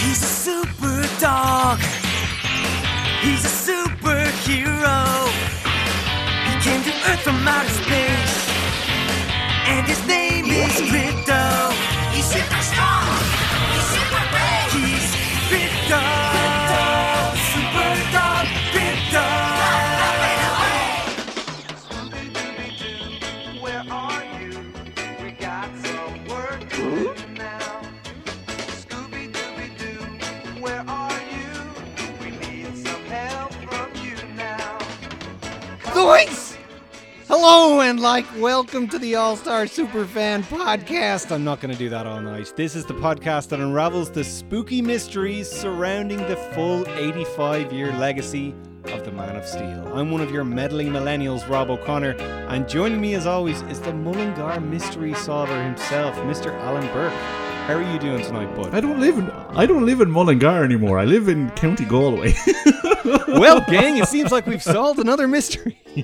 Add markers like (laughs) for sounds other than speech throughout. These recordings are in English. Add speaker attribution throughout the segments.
Speaker 1: He's a super dog He's a superhero. He came to Earth from outer space.
Speaker 2: Hello and like welcome to the All Star Superfan podcast. I'm not going to do that all night. This is the podcast that unravels the spooky mysteries surrounding the full 85 year legacy of the Man of Steel. I'm one of your meddling millennials, Rob O'Connor, and joining me as always is the Mullingar mystery solver himself, Mr. Alan Burke. How are you doing tonight, bud?
Speaker 3: I don't live in I don't live in Mullingar anymore. I live in County Galway. (laughs)
Speaker 2: well, gang, it seems like we've solved another mystery. (laughs)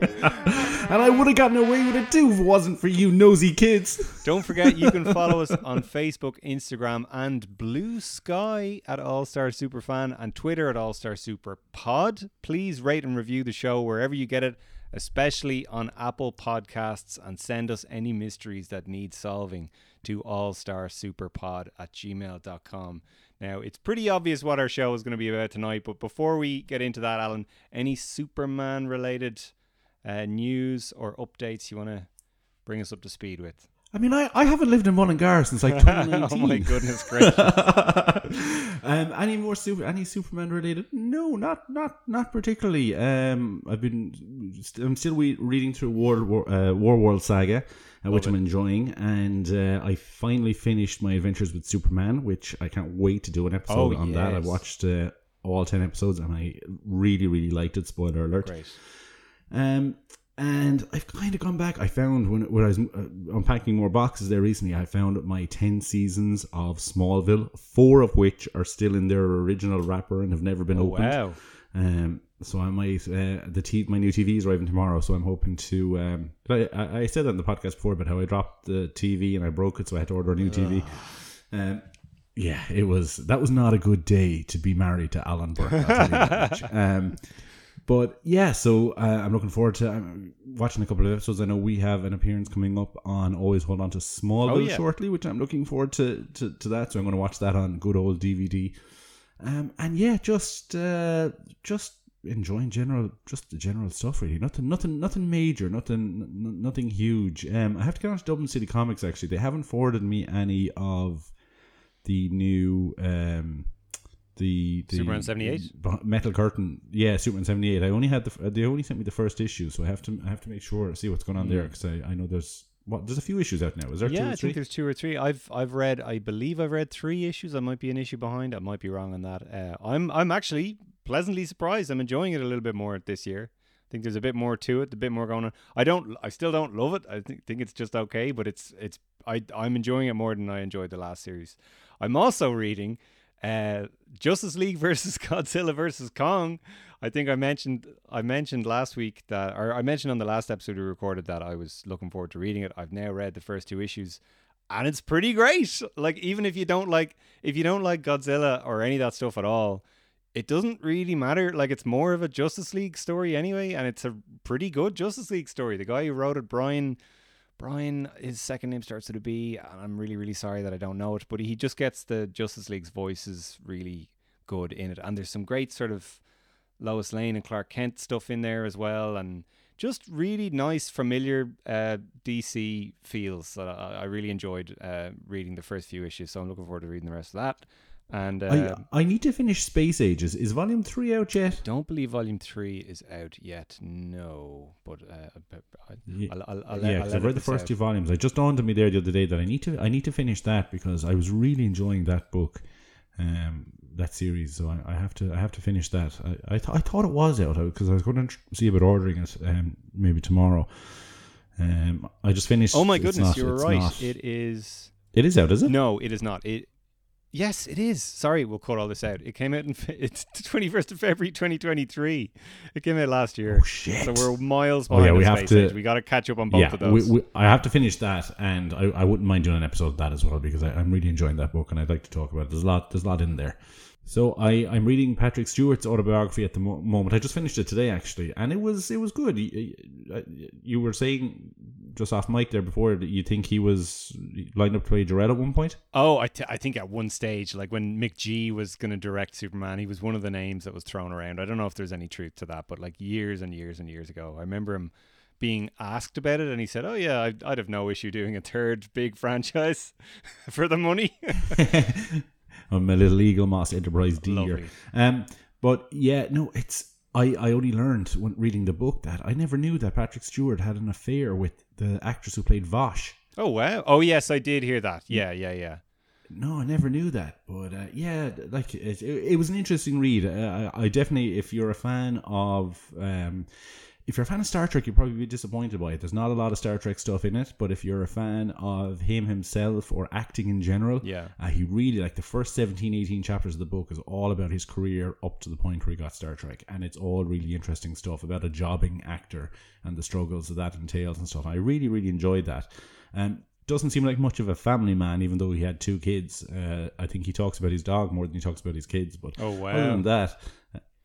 Speaker 3: and I would have gotten away with it too if it wasn't for you nosy kids.
Speaker 2: Don't forget, you can (laughs) follow us on Facebook, Instagram, and Blue Sky at All Star Superfan and Twitter at All Star Super Pod. Please rate and review the show wherever you get it, especially on Apple Podcasts, and send us any mysteries that need solving to allstarsuperpod at gmail.com. Now, it's pretty obvious what our show is going to be about tonight, but before we get into that, Alan, any Superman related uh, news or updates you want to bring us up to speed with?
Speaker 3: I mean, I, I haven't lived in Mullingar since like 2019. (laughs)
Speaker 2: oh my goodness (laughs) gracious!
Speaker 3: um, any more super, any Superman related? No, not not not particularly. Um, I've been I'm still re- reading through World War, uh, War World Saga, uh, which I'm enjoying, and uh, I finally finished my adventures with Superman, which I can't wait to do an episode
Speaker 2: Oh,
Speaker 3: on that. I watched uh, all ten episodes, and I really really liked it. Spoiler alert.
Speaker 2: Great.
Speaker 3: Um, and I've kind of gone back. I found when, when I was uh, unpacking more boxes there recently, I found my 10 seasons of Smallville, four of which are still in their original wrapper and have never been
Speaker 2: Oh,
Speaker 3: opened.
Speaker 2: wow.
Speaker 3: Um, so I might, uh, the t- my new TV is arriving tomorrow, so I'm hoping to. Um, I, I said that in the podcast before about how I dropped the TV and I broke it, so I had to order a new TV. Um, yeah, it was that was not a good day to be married to Alan Burke. I'll tell you that much. (laughs) Um, but yeah, so uh, I'm looking forward to um, watching a couple of episodes. I know we have an appearance coming up on Always Hold On to Smallville
Speaker 2: Oh, yeah.
Speaker 3: shortly, which I'm looking forward to, to, to that. So I'm going to watch that on good old DVD. Um, and yeah, just uh, just enjoying general, just the general stuff really. Nothing, nothing, nothing major, nothing, n- nothing huge. Um, I have to get on to Dublin City Comics. Actually, they haven't forwarded me any of the new um the, the
Speaker 2: Superman 78?
Speaker 3: metal curtain yeah superman 78 i only had the they only sent me the first issue so i have to i have to make sure see what's going on there because I, I know there's what there's a few issues out now is there two
Speaker 2: Yeah,
Speaker 3: or
Speaker 2: I
Speaker 3: three
Speaker 2: think there's two or three. I've I've read. I believe I've read three issues. I might be an issue behind. I might be wrong on that. Uh, I'm I'm actually pleasantly surprised. I'm enjoying it a little bit more this year. I think there's a bit more to it, a bit more going on. I don't. I still don't love it. I think think it's just okay, but it's it's. I I'm enjoying it more than I enjoyed the last series. I'm also reading uh, Justice League (laughs) versus Godzilla versus Kong. I think I mentioned I mentioned last week that, or I mentioned on the last episode we recorded that I was looking forward to reading it. I've now read the first two issues, and it's pretty great. Like even if you don't like if you don't like Godzilla or any of that stuff at all, it doesn't really matter. Like it's more of a Justice League story anyway, and it's a pretty good Justice League story. The guy who wrote it, Brian. Brian, his second name starts with a B, and I'm really, really sorry that I don't know it, but he just gets the Justice League's voices really good in it. And there's some great sort of Lois Lane and Clark Kent stuff in there as well, and just really nice, familiar uh, DC feels. that I, I really enjoyed uh, reading the first few issues, so I'm looking forward to reading the rest of that. And uh,
Speaker 3: I, I need to finish Space Ages. Is Volume 3 out yet?
Speaker 2: don't believe Volume Three is out yet. No, but uh, but I,
Speaker 3: Yeah,
Speaker 2: I'll, I'll, I'll
Speaker 3: yeah,
Speaker 2: I'll
Speaker 3: I've read the first
Speaker 2: out.
Speaker 3: two volumes. It just dawned on me there the other day that I need to I need to finish that because I was really enjoying that book, um, that series. So I, I have to I have to finish that. I I, th- I thought it was out because I was going to see about ordering it um, maybe tomorrow. Um, I just finished.
Speaker 2: Oh my goodness,
Speaker 3: not-
Speaker 2: you're right.
Speaker 3: not-
Speaker 2: It is.
Speaker 3: it is out, is it?
Speaker 2: No, it is not. It. Yes, it is. Sorry, we'll cut all this out. It came out in (laughs) it's the twenty first of February, twenty twenty three. It came out last year.
Speaker 3: Oh, shit.
Speaker 2: So we're miles
Speaker 3: Oh,
Speaker 2: behind.
Speaker 3: yeah, we have to-
Speaker 2: Age. We got to catch up on both
Speaker 3: yeah,
Speaker 2: of those.
Speaker 3: we, we, I have to finish that, and I, I wouldn't mind doing an episode of that as well because I, I'm really enjoying that book, and I'd like to talk about it. There's a lot, there's a lot in there. So I, I'm reading Patrick Stewart's autobiography at the mo- moment. I just finished it today actually, and it was it was good. You, you were saying just off mic there before that you think he was lined up to play Jor-El at one point.
Speaker 2: Oh, I, t- I think at one stage, like when McG was going to direct Superman, he was one of the names that was thrown around. I don't know if there's any truth to that, but like years and years and years ago, I remember him being asked about it, and he said, "Oh yeah, I'd, I'd have no issue doing a third big (laughs) franchise (laughs) for the money." (laughs)
Speaker 3: I'm a little Eaglemoss Enterprise D here. Um, but yeah, no, it's I, I only learned when reading the book that I never knew that Patrick Stewart had an affair with the actress who played Vash.
Speaker 2: oh wow! Oh yes, I did hear that. Yeah, yeah, yeah.
Speaker 3: No, I never knew that. But uh, yeah, like it, it, it was an interesting read. Uh, I, I definitely, if you're a fan of, um, if you're a fan of Star Trek, you'll probably be disappointed by it. There's not a lot of Star Trek stuff in it, but if you're a fan of him himself or acting in general,
Speaker 2: Yeah.
Speaker 3: uh, he really like the first 17, 18 chapters of the book is all about his career up to the point where he got Star Trek, and it's all really interesting stuff about a jobbing actor and the struggles that that entails and stuff. I really, really enjoyed that. Um, doesn't seem like much of a family man, even though he had two kids. Uh, I think he talks about his dog more than he talks about his kids. But
Speaker 2: Oh, wow.
Speaker 3: other than that,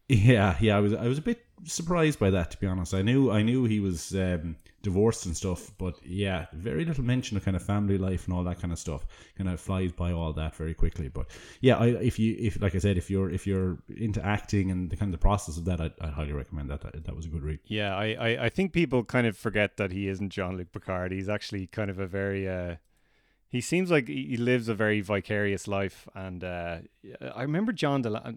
Speaker 3: yeah, yeah, I was I was a bit surprised by that to be honest. I knew I knew he was um, divorced and stuff, but yeah, very little mention of kind of family life and all that kind of stuff. Kind of flies by all that very quickly. But yeah, I, if you if like I said, if you're if you're into acting and the kind of the process of that, I I highly recommend that. That, that was a good read.
Speaker 2: Yeah, I, I, I think people kind of forget that he isn't Jean-Luc Picard. He's actually kind of a very uh he seems like he lives a very vicarious life and uh I remember John Del I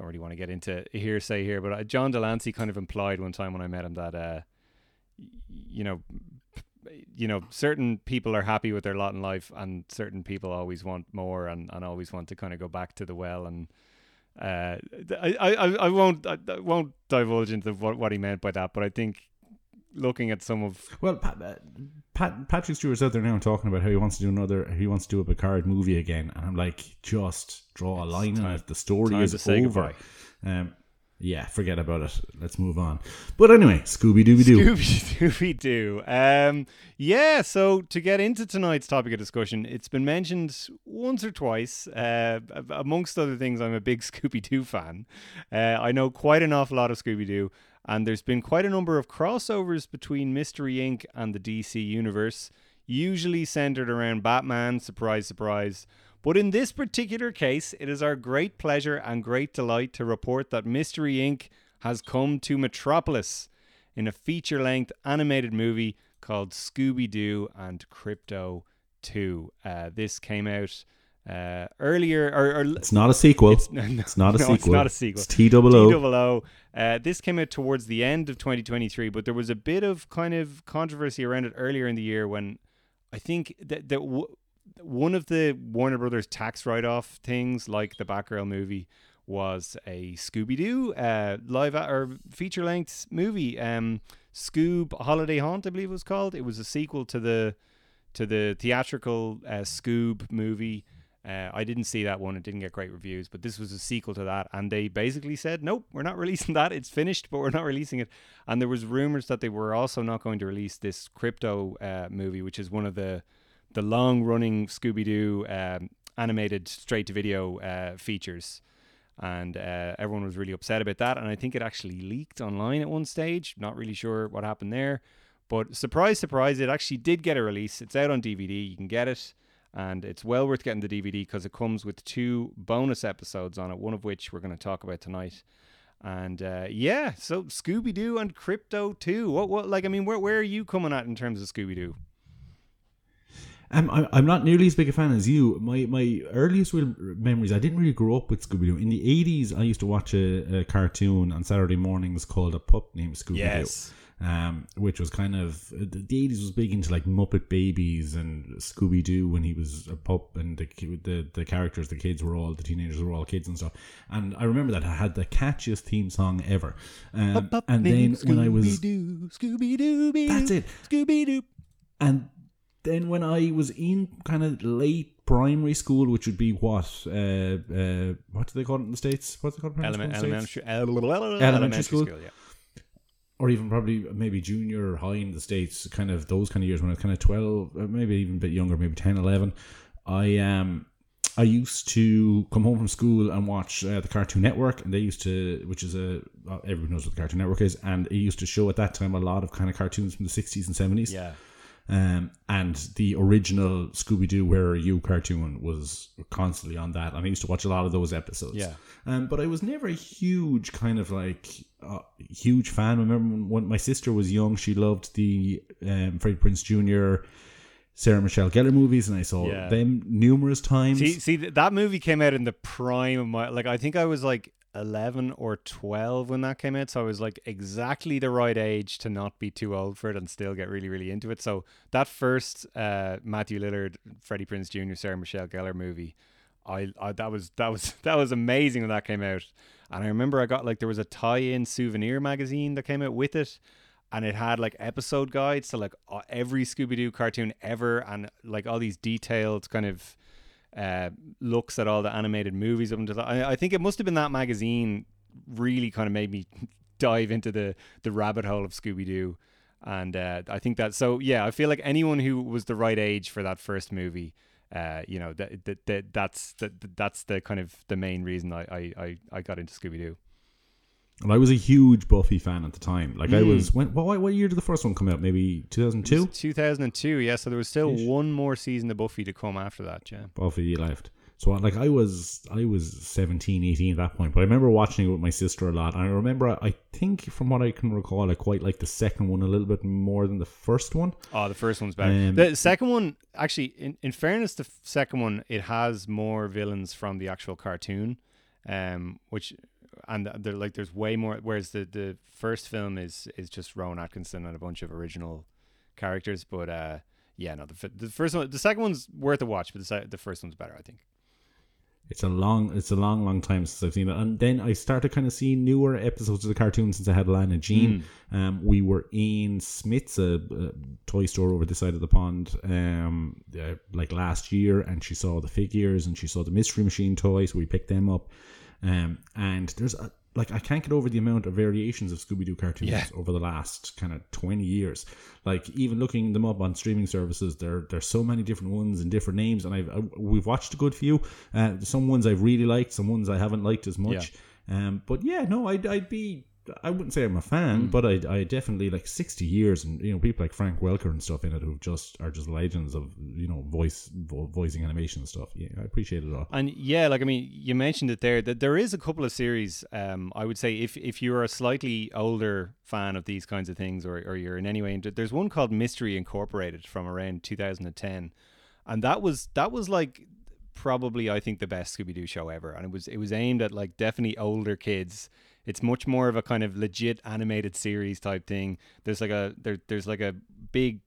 Speaker 2: don't really want to get into hearsay here, but uh, John de Lancie kind of implied one time when I met him that uh you know you know certain people are happy with their lot in life and certain people always want more and, and always want to kind of go back to the well and uh, I, I, I won't I won't divulge into what, what he meant by that, but I think looking at some of
Speaker 3: Well, Pat, uh, Pat, Patrick Stewart's out there now talking about how he wants to do another, he wants to do a Picard movie again, and I'm like, just draw a line on it. The story is over. Um, yeah, forget about it. Let's move on. But anyway, Scooby Dooby Doo.
Speaker 2: Scooby Dooby Doo. Um, yeah. So to get into tonight's topic of discussion, it's been mentioned once or twice. Uh, amongst other things, I'm a big (laughs) Scooby Doo fan. Uh, I know quite an awful lot of Scooby Doo, and there's been quite a number of crossovers between Mystery Inc. and the DC universe, usually centered around Batman. Surprise, surprise. But in this particular case, it is our great pleasure and great delight to report that Mystery Inc. has come to Metropolis in a feature length animated movie called Scooby Doo and Krypto 2. Uh, this came out uh, earlier, or, or
Speaker 3: It's not a sequel.
Speaker 2: It's- (laughs)
Speaker 3: It's,
Speaker 2: no, no,
Speaker 3: not a
Speaker 2: no,
Speaker 3: sequel.
Speaker 2: it's not a sequel.
Speaker 3: It's T O O.
Speaker 2: Uh, this came out towards the end of 2023, but there was a bit of kind of controversy around it earlier in the year when I think that, that w- one of the Warner Brothers tax write-off things, like the Batgirl movie, was a Scooby Doo uh, live a- or feature length movie. Um, Scoob Holiday Haunt, I believe it was called. It was a sequel to the to the theatrical uh, Scoob movie. Uh, I didn't see that one; it didn't get great reviews. But this was a sequel to that, and they basically said, "Nope, we're not (laughs) releasing that. It's finished, but we're not releasing it." And there was rumors that they were also not going to release this Krypto uh, movie, which is one of the the long running Scooby Doo um, animated straight to video uh, features. And uh, everyone was really upset about that. And I think it actually leaked online at one stage. Not really sure what happened there. But surprise, surprise, it actually did get a release. It's out on DVD. You can get it. And it's well worth getting the DVD because it comes with two bonus episodes on it, one of which we're going to talk about tonight. And uh, yeah, so Scooby Doo and Krypto too. What, what, like, I mean, where, where are you coming at in terms of Scooby Doo?
Speaker 3: Um, I'm, I'm not nearly as big a fan as you. My my earliest real memories, I didn't really grow up with Scooby Doo. In the 80s, I used to watch a, a cartoon on Saturday mornings called A Pup Named Scooby Doo.
Speaker 2: Yes.
Speaker 3: Um, which was kind of the the 80s was big into like Muppet Babies and Scooby Doo when he was a pup, and the, the the characters, the kids were all the teenagers were all kids and stuff. And I remember that I had the catchiest theme song ever. Um, and then when I was
Speaker 2: Scooby Doo,
Speaker 3: That's it.
Speaker 2: Scooby Doo.
Speaker 3: and then when I was in kind of late primary school, which would be what? Uh, uh, what do they call it in the states? What's it called? in primary
Speaker 2: Element,
Speaker 3: school in the
Speaker 2: elementary, elementary,
Speaker 3: school?
Speaker 2: yeah.
Speaker 3: Or even probably maybe junior or high in the states kind of those kind of years when i was kind of 12 uh, maybe even a bit younger maybe 10 11 i um i used to come home from school and watch uh, the cartoon network and they used to which is a everyone knows what the cartoon network is and it used to show at that time a lot of kind of cartoons from the 60s and 70s
Speaker 2: Yeah.
Speaker 3: Um, and the original Scooby Doo Where Are You cartoon was constantly on that, and I used to watch a lot of those episodes.
Speaker 2: Yeah.
Speaker 3: Um, but I was never a huge kind of like uh, huge fan. I remember when, my sister was young, she loved the um, Freddie Prinze Jr. Sarah Michelle Gellar movies, and I saw
Speaker 2: Yeah.
Speaker 3: them numerous times.
Speaker 2: See, see, that movie came out in the prime of my like. I think I was like eleven or twelve when that came out, so I was like exactly the right age to not be too old for it and still get really, really into it. So that first uh, Matthew Lillard, Freddie Prinze Jr., Sarah Michelle Gellar movie, I, I that was that was (laughs) that was amazing when that came out. And I remember I got like there was a tie-in souvenir magazine that came out with it, and it had like episode guides to like every Scooby Doo cartoon ever, and like all these detailed kind of uh, looks at all the animated movies up until that. I, I think it must have been that magazine really kind of made me (laughs) dive into the the rabbit hole of Scooby Doo, and uh, I think that so yeah, I feel like anyone who was the right age for that first movie. Uh, you know that, that, that that's that, that's the kind of the main reason I I, I, I got into Scooby Doo.
Speaker 3: And I was a huge Buffy fan at the time. Like I
Speaker 2: Mm.
Speaker 3: was when what, what year did the first one come out? Maybe two thousand two.
Speaker 2: 2002, yeah. So there was still
Speaker 3: Yeesh.
Speaker 2: one more season of Buffy to come after that, yeah.
Speaker 3: Buffy left. So like I was I was 17, 18 at that point, but I remember watching it with my sister a lot. And I remember I think from what I can recall, I quite like the second one a little bit more than the first one.
Speaker 2: Oh, the first one's better.
Speaker 3: Um,
Speaker 2: the second one, actually, in, in fairness, the second one it has more villains from the actual cartoon, um, which and they're like there's way more. Whereas the the first film is is just Rowan Atkinson and a bunch of original characters. But uh, yeah, no, the the first one, the second one's worth a watch, but the the first one's better, I think.
Speaker 3: It's a long it's a long, long time since I've seen it. And then I started kind of seeing newer episodes of the cartoon since I had Lana Jean. Um, we were in Smith's a, a toy store over the side of the pond, um, uh, like last year, and she saw the figures and she saw the Mystery Machine toys. we picked them up. Um, and there's a, like I can't get over the amount of variations of Scooby Doo cartoons
Speaker 2: Yeah.
Speaker 3: over the last kind of twenty years. Like even looking them up on streaming services, there there's so many different ones and different names, and I've I, we've watched a good few. Uh, some ones I've really liked, some ones I haven't liked as much. Um, but yeah, no, I'd I'd be. I wouldn't say I'm a fan, but I I definitely like sixty years, and you know people like Frank Welker and stuff in it who just are just legends of you know voice vo- voicing animation and stuff. Yeah, I appreciate it all.
Speaker 2: And yeah, like I mean, you mentioned it there that there is a couple of series. Um, I would say if if you're a slightly older fan of these kinds of things, or or you're in any way, there's one called Mystery Incorporated from around 2010, and that was that was like probably I think the best Scooby Doo show ever, and it was it was aimed at like definitely older kids. It's much more of a kind of legit animated series type thing. There's like a there there's like a big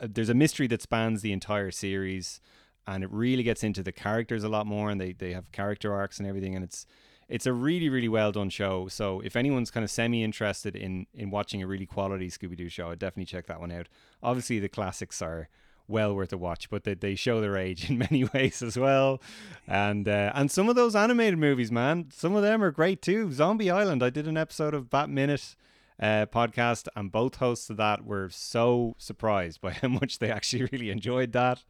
Speaker 2: uh, there's a mystery that spans the entire series and it really gets into the characters a lot more and they, they have character arcs and everything and it's it's a really really well done show so if anyone's kind of semi interested in in watching a really quality scooby-doo show i'd definitely check that one out obviously the classics are well worth a watch but they, they show their age (laughs) in many ways as well and uh, and some of those animated movies man some of them are great too zombie island i did an episode of bat minute uh, podcast, and both hosts of that were so surprised (laughs) by how much they actually (laughs) really enjoyed that.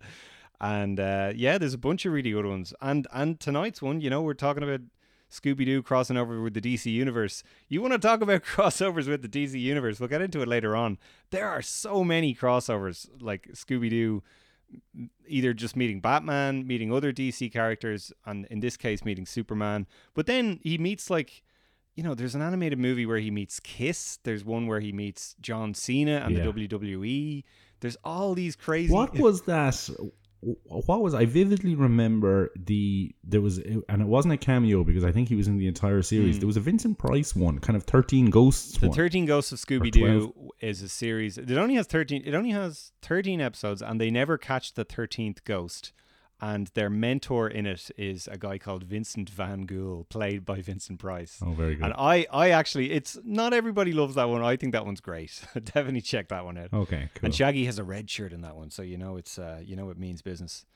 Speaker 2: And uh, yeah, there's a bunch of really good ones. And and tonight's one, you know, we're talking about Scooby Doo crossing over with the DC universe. You want to talk about (laughs) crossovers with the DC universe? We'll get into it later on. There are so many crossovers, like Scooby Doo either just meeting Batman, meeting other DC characters, and in this case, meeting Superman. But then he meets like, you know, there's an animated movie where he meets Kiss. There's one where he meets John Cena and
Speaker 3: Yeah.
Speaker 2: the WWE. There's all these crazy.
Speaker 3: What was that? What was I vividly remember the there was and it wasn't a cameo because I think he was in the entire series. There was a Vincent Price one, kind of thirteen ghosts
Speaker 2: The. 13 Ghosts of Scooby Doo is a series. It only has 13 it only has 13 episodes and they never catch the 13th ghost. And their mentor in it is a guy called Vincent Van Gogh, played by Vincent Price.
Speaker 3: oh, very good.
Speaker 2: And I, I actually, it's not everybody loves that one. I think that one's great. (laughs) Definitely check that one out.
Speaker 3: okay, cool.
Speaker 2: And Shaggy has a red shirt in that one, so you know it's, uh, you know it means business.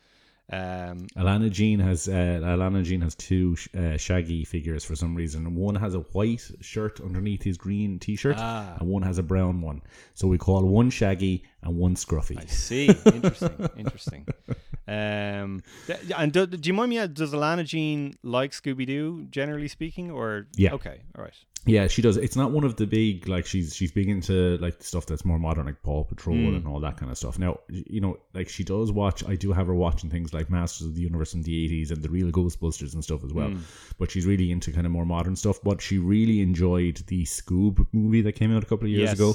Speaker 2: Um,
Speaker 3: Alana Jean has uh, Alana Jean has two sh- uh, Shaggy figures for some reason. One has a white shirt underneath his green T-shirt,
Speaker 2: Ah.
Speaker 3: and one has a brown one. So we call one Shaggy and one Scruffy.
Speaker 2: I see. (laughs) Interesting. interesting. Um, th- and do, do you mind me? uh, Does Alana Jean like Scooby Doo, generally speaking, or
Speaker 3: Yeah.
Speaker 2: Okay, all right.
Speaker 3: Yeah, she does. It's not one of the big like she's she's big into like stuff that's more modern, like Paw Patrol
Speaker 2: Hmm.
Speaker 3: and all that kind of stuff. Now, you know, like she does watch. I do have her watching things like Masters of the Universe in the eighties and the real Ghostbusters and stuff as well.
Speaker 2: Hmm.
Speaker 3: But she's really into kind of more modern stuff. But she really enjoyed the Scoob movie that came out a couple of years
Speaker 2: Yes.
Speaker 3: ago,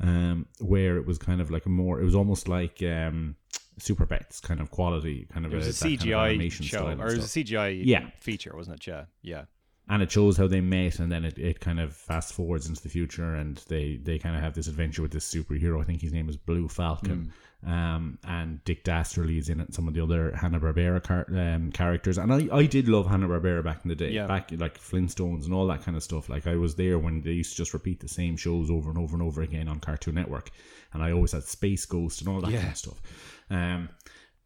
Speaker 3: um, where it was kind of like a more. It was almost like um, Super Pets kind of quality, kind of
Speaker 2: It was a
Speaker 3: that kind of
Speaker 2: CGI
Speaker 3: animation
Speaker 2: show, or it was
Speaker 3: stuff
Speaker 2: a CGI
Speaker 3: Yeah.
Speaker 2: feature, wasn't it? Yeah, yeah.
Speaker 3: and it shows how they met and then it, it kind of fast forwards into the future and they they kind of have this adventure with this superhero i think his name is blue falcon um, and dick dastardly is in it some of the other hanna-barbera car- um, characters and I, I did love hanna-barbera back in the day
Speaker 2: Yeah.
Speaker 3: back like flintstones and all that kind of stuff like i was there when they used to just repeat the same shows over and over and over again on cartoon network and i always had space ghost and all that
Speaker 2: Yeah.
Speaker 3: kind of stuff um,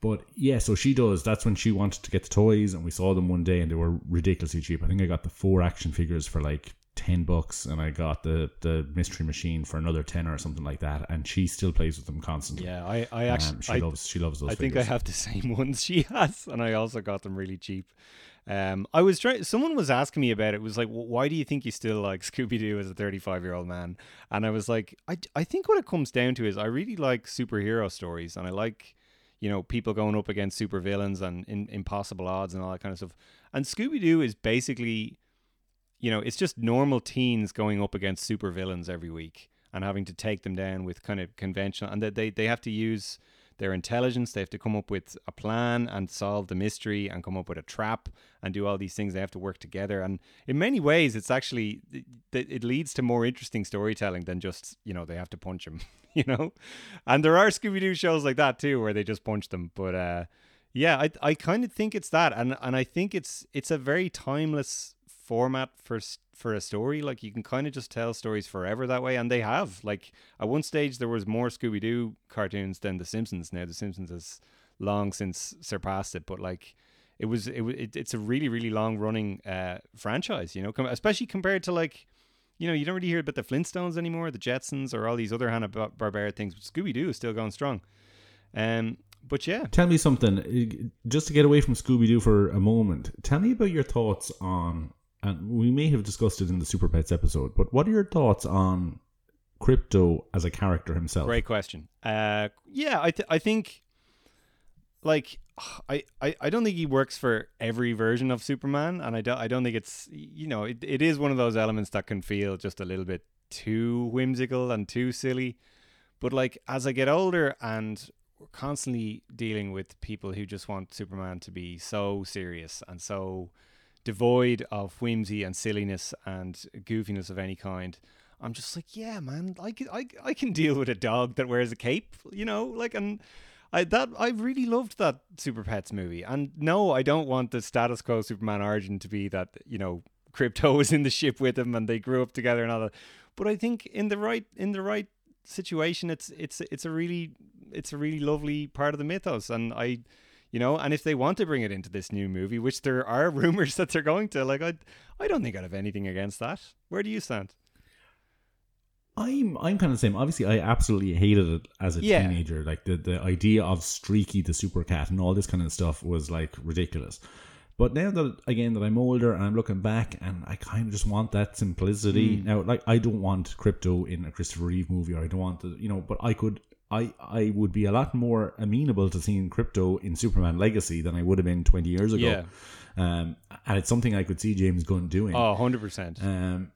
Speaker 3: but yeah, so she does. That's when she wanted to get the toys, and we saw them one day, and they were ridiculously cheap. I think I got the four action figures for like ten bucks, and I got the the mystery machine for another ten or something like that. And she still plays with them constantly.
Speaker 2: Yeah, I, I actually,
Speaker 3: um, she
Speaker 2: I,
Speaker 3: loves she loves those.
Speaker 2: I think I have the (laughs) same ones she has, and I also got them really cheap. Um, I was trying. Someone was asking me about it. it was like, "Wh- why do you think you still like (laughs) Scooby Doo as a 35 year old man? And I was like, I, I think what it comes down to is I really like superhero stories, and I like, you know, people going up against supervillains and in, impossible odds and all that kind of stuff. And Scooby Doo is basically, you know, it's just normal teens going up against supervillains every week and having to take them down with kind of conventional, and that they they have to use their intelligence. They have to come up with a plan and solve the mystery and come up with a trap and do all these things. They have to work together. And in many ways, it's actually, it, leads to more interesting storytelling than just, you know, they have to punch him, (laughs) you know? And there are Scooby Doo shows like that too, where they just punch them. But, uh, yeah, I, I kind of think it's that. And, and I think it's, it's a very timeless format for for a story like you can kind of just tell stories forever that way and they have. Like at one stage there was more scooby-doo cartoons than the simpsons. Now the simpsons has long since surpassed it but like it was it, it it's a really really long running uh franchise you know com- especially compared to like you know you don't really hear about the flintstones anymore the jetsons or all these other hanna-barbera things but scooby-doo is still going strong. Um but yeah.
Speaker 3: Tell me something, just to get away from Scooby Doo for a moment. Tell me about your thoughts on, and we may have discussed it in the Super Pets episode, but what are your thoughts on Krypto as a character himself?
Speaker 2: Great question. Uh, yeah, I th- I think like I, I I don't think he works for every version of Superman, and I don't I don't think it's you know it, it is one of those elements that can feel just a little bit too whimsical and too silly. But like as I get older and we're constantly dealing with people who just want Superman to be so serious and so devoid of whimsy and silliness and goofiness of any kind. I'm just like, yeah, man, I can, I, I can deal with a dog that wears a cape, you know, like, and I that I really loved that Super Pets movie. And no, I don't want the status quo Superman origin to be that you know Krypto (laughs) was in the ship with him and they grew up together and all that. But I think in the right in the right situation, it's it's it's a really it's a really lovely part of the mythos, and I. You know, and if they want to bring it into this new movie, which there are (laughs) rumors that they're going to, like I, I don't think I'd have anything against that. Where do you stand?
Speaker 3: I'm I'm kind of the same. Obviously, I absolutely hated it as a
Speaker 2: Yeah.
Speaker 3: teenager. Like the the idea of Streaky the super cat and all this kind of stuff was like ridiculous. But now that again that I'm older and I'm looking back and I kind of just want that simplicity. Hmm. Now, like I don't want Krypto in a Christopher Reeve movie, or I don't want the you know. But I could. I, I would be a lot more amenable to seeing Krypto in Superman Legacy than I would have been 20 years ago.
Speaker 2: Yeah.
Speaker 3: Um, and it's something I could see James Gunn doing.
Speaker 2: Oh, 100%.
Speaker 3: Um,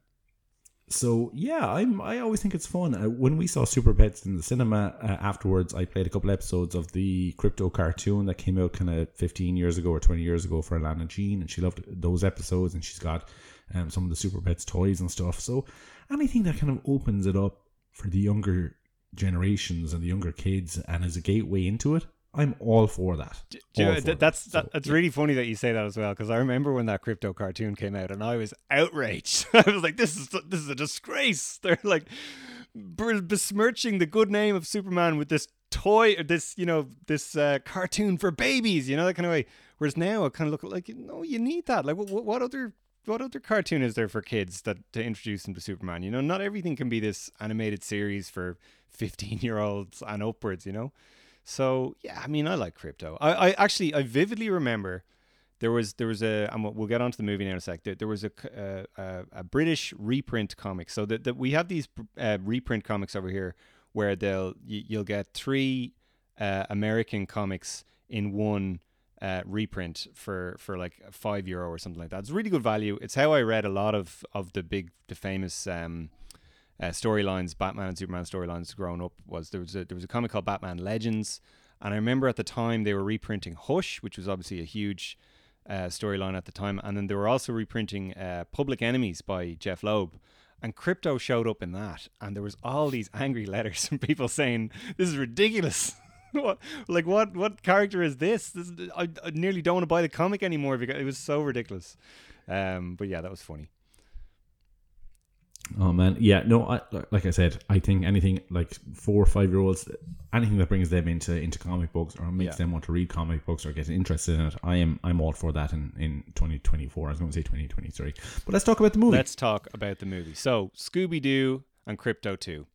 Speaker 3: so yeah, I'm. I always think it's fun. Uh, when we saw Super Pets in the cinema uh, afterwards, I played a couple episodes of the Krypto cartoon that came out kind of 15 years ago or 20 years ago for Alana Jean, and she loved those episodes. And she's got um, some of the Super Pets toys and stuff. So anything that kind of opens it up for the younger generations and the younger kids and as a gateway into it, I'm all for that.
Speaker 2: Do
Speaker 3: All for
Speaker 2: th- that's
Speaker 3: that.
Speaker 2: that,
Speaker 3: So,
Speaker 2: that's
Speaker 3: yeah.
Speaker 2: really funny that you say that as well because I remember when that Krypto cartoon came out and I was outraged. (laughs) I was like, "This is this is a disgrace." (laughs) They're like besmirching the good name of Superman with this toy, or this you know, this uh, cartoon for babies, you know that kind of way. Whereas now, I kind of look like, no, you need that. Like, what, what other what other cartoon is there for kids that to introduce them to Superman? You know, not everything can be this animated series for (laughs) fifteen year olds and upwards. You know, so yeah, I mean, I like Krypto. I, I actually I vividly remember there was there was a and we'll get onto the movie now in a sec. There, there was a, a, a, a British reprint comic. So that, we have these uh, reprint comics over here where they'll you, you'll get three uh, American comics in one uh, reprint for for like five euro or something like that. It's really good value. It's how I read a lot of of the big the famous. Um, uh, storylines, Batman and Superman storylines growing up was there was a there was a comic called Batman Legends, and I remember at the time they were reprinting Hush, which was obviously a huge uh, storyline at the time, and then they were also reprinting uh, Public Enemies by Jeph Loeb. And Krypto showed up in that, and there was all these angry letters (laughs) from people saying, "This is ridiculous." What, like what? What character is this? this is, I, I, nearly don't want to buy the comic anymore because it was so ridiculous. Um, but yeah, that was funny.
Speaker 3: Oh man, yeah, no, I, like I said, I think anything like four or five year olds, anything that brings them into into comic books or makes
Speaker 2: Yeah.
Speaker 3: them want to read comic books or get interested in it, I am I'm all for that in in 2024. I was going to say 2023, but let's talk about the movie.
Speaker 2: Let's talk about the movie. So Scooby Doo and Krypto Two.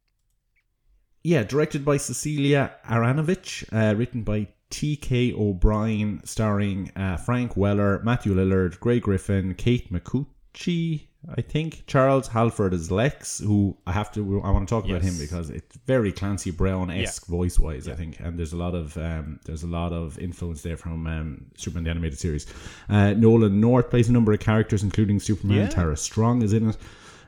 Speaker 3: Yeah, directed by Cecilia Aranovich, uh, written by T.K. O'Brien, starring uh, Frank Welker, Matthew Lillard, Grey Griffin, Kate Micucci, I think, Charles Halford is Lex, who I have to, I want to talk about him because it's very Clancy Brown esque voice wise, I think, and there's a lot of um, there's a lot of influence there from um, Superman the animated series. Uh, Nolan North plays a number of characters, including Superman.
Speaker 2: Yeah.
Speaker 3: Tara Strong is in it.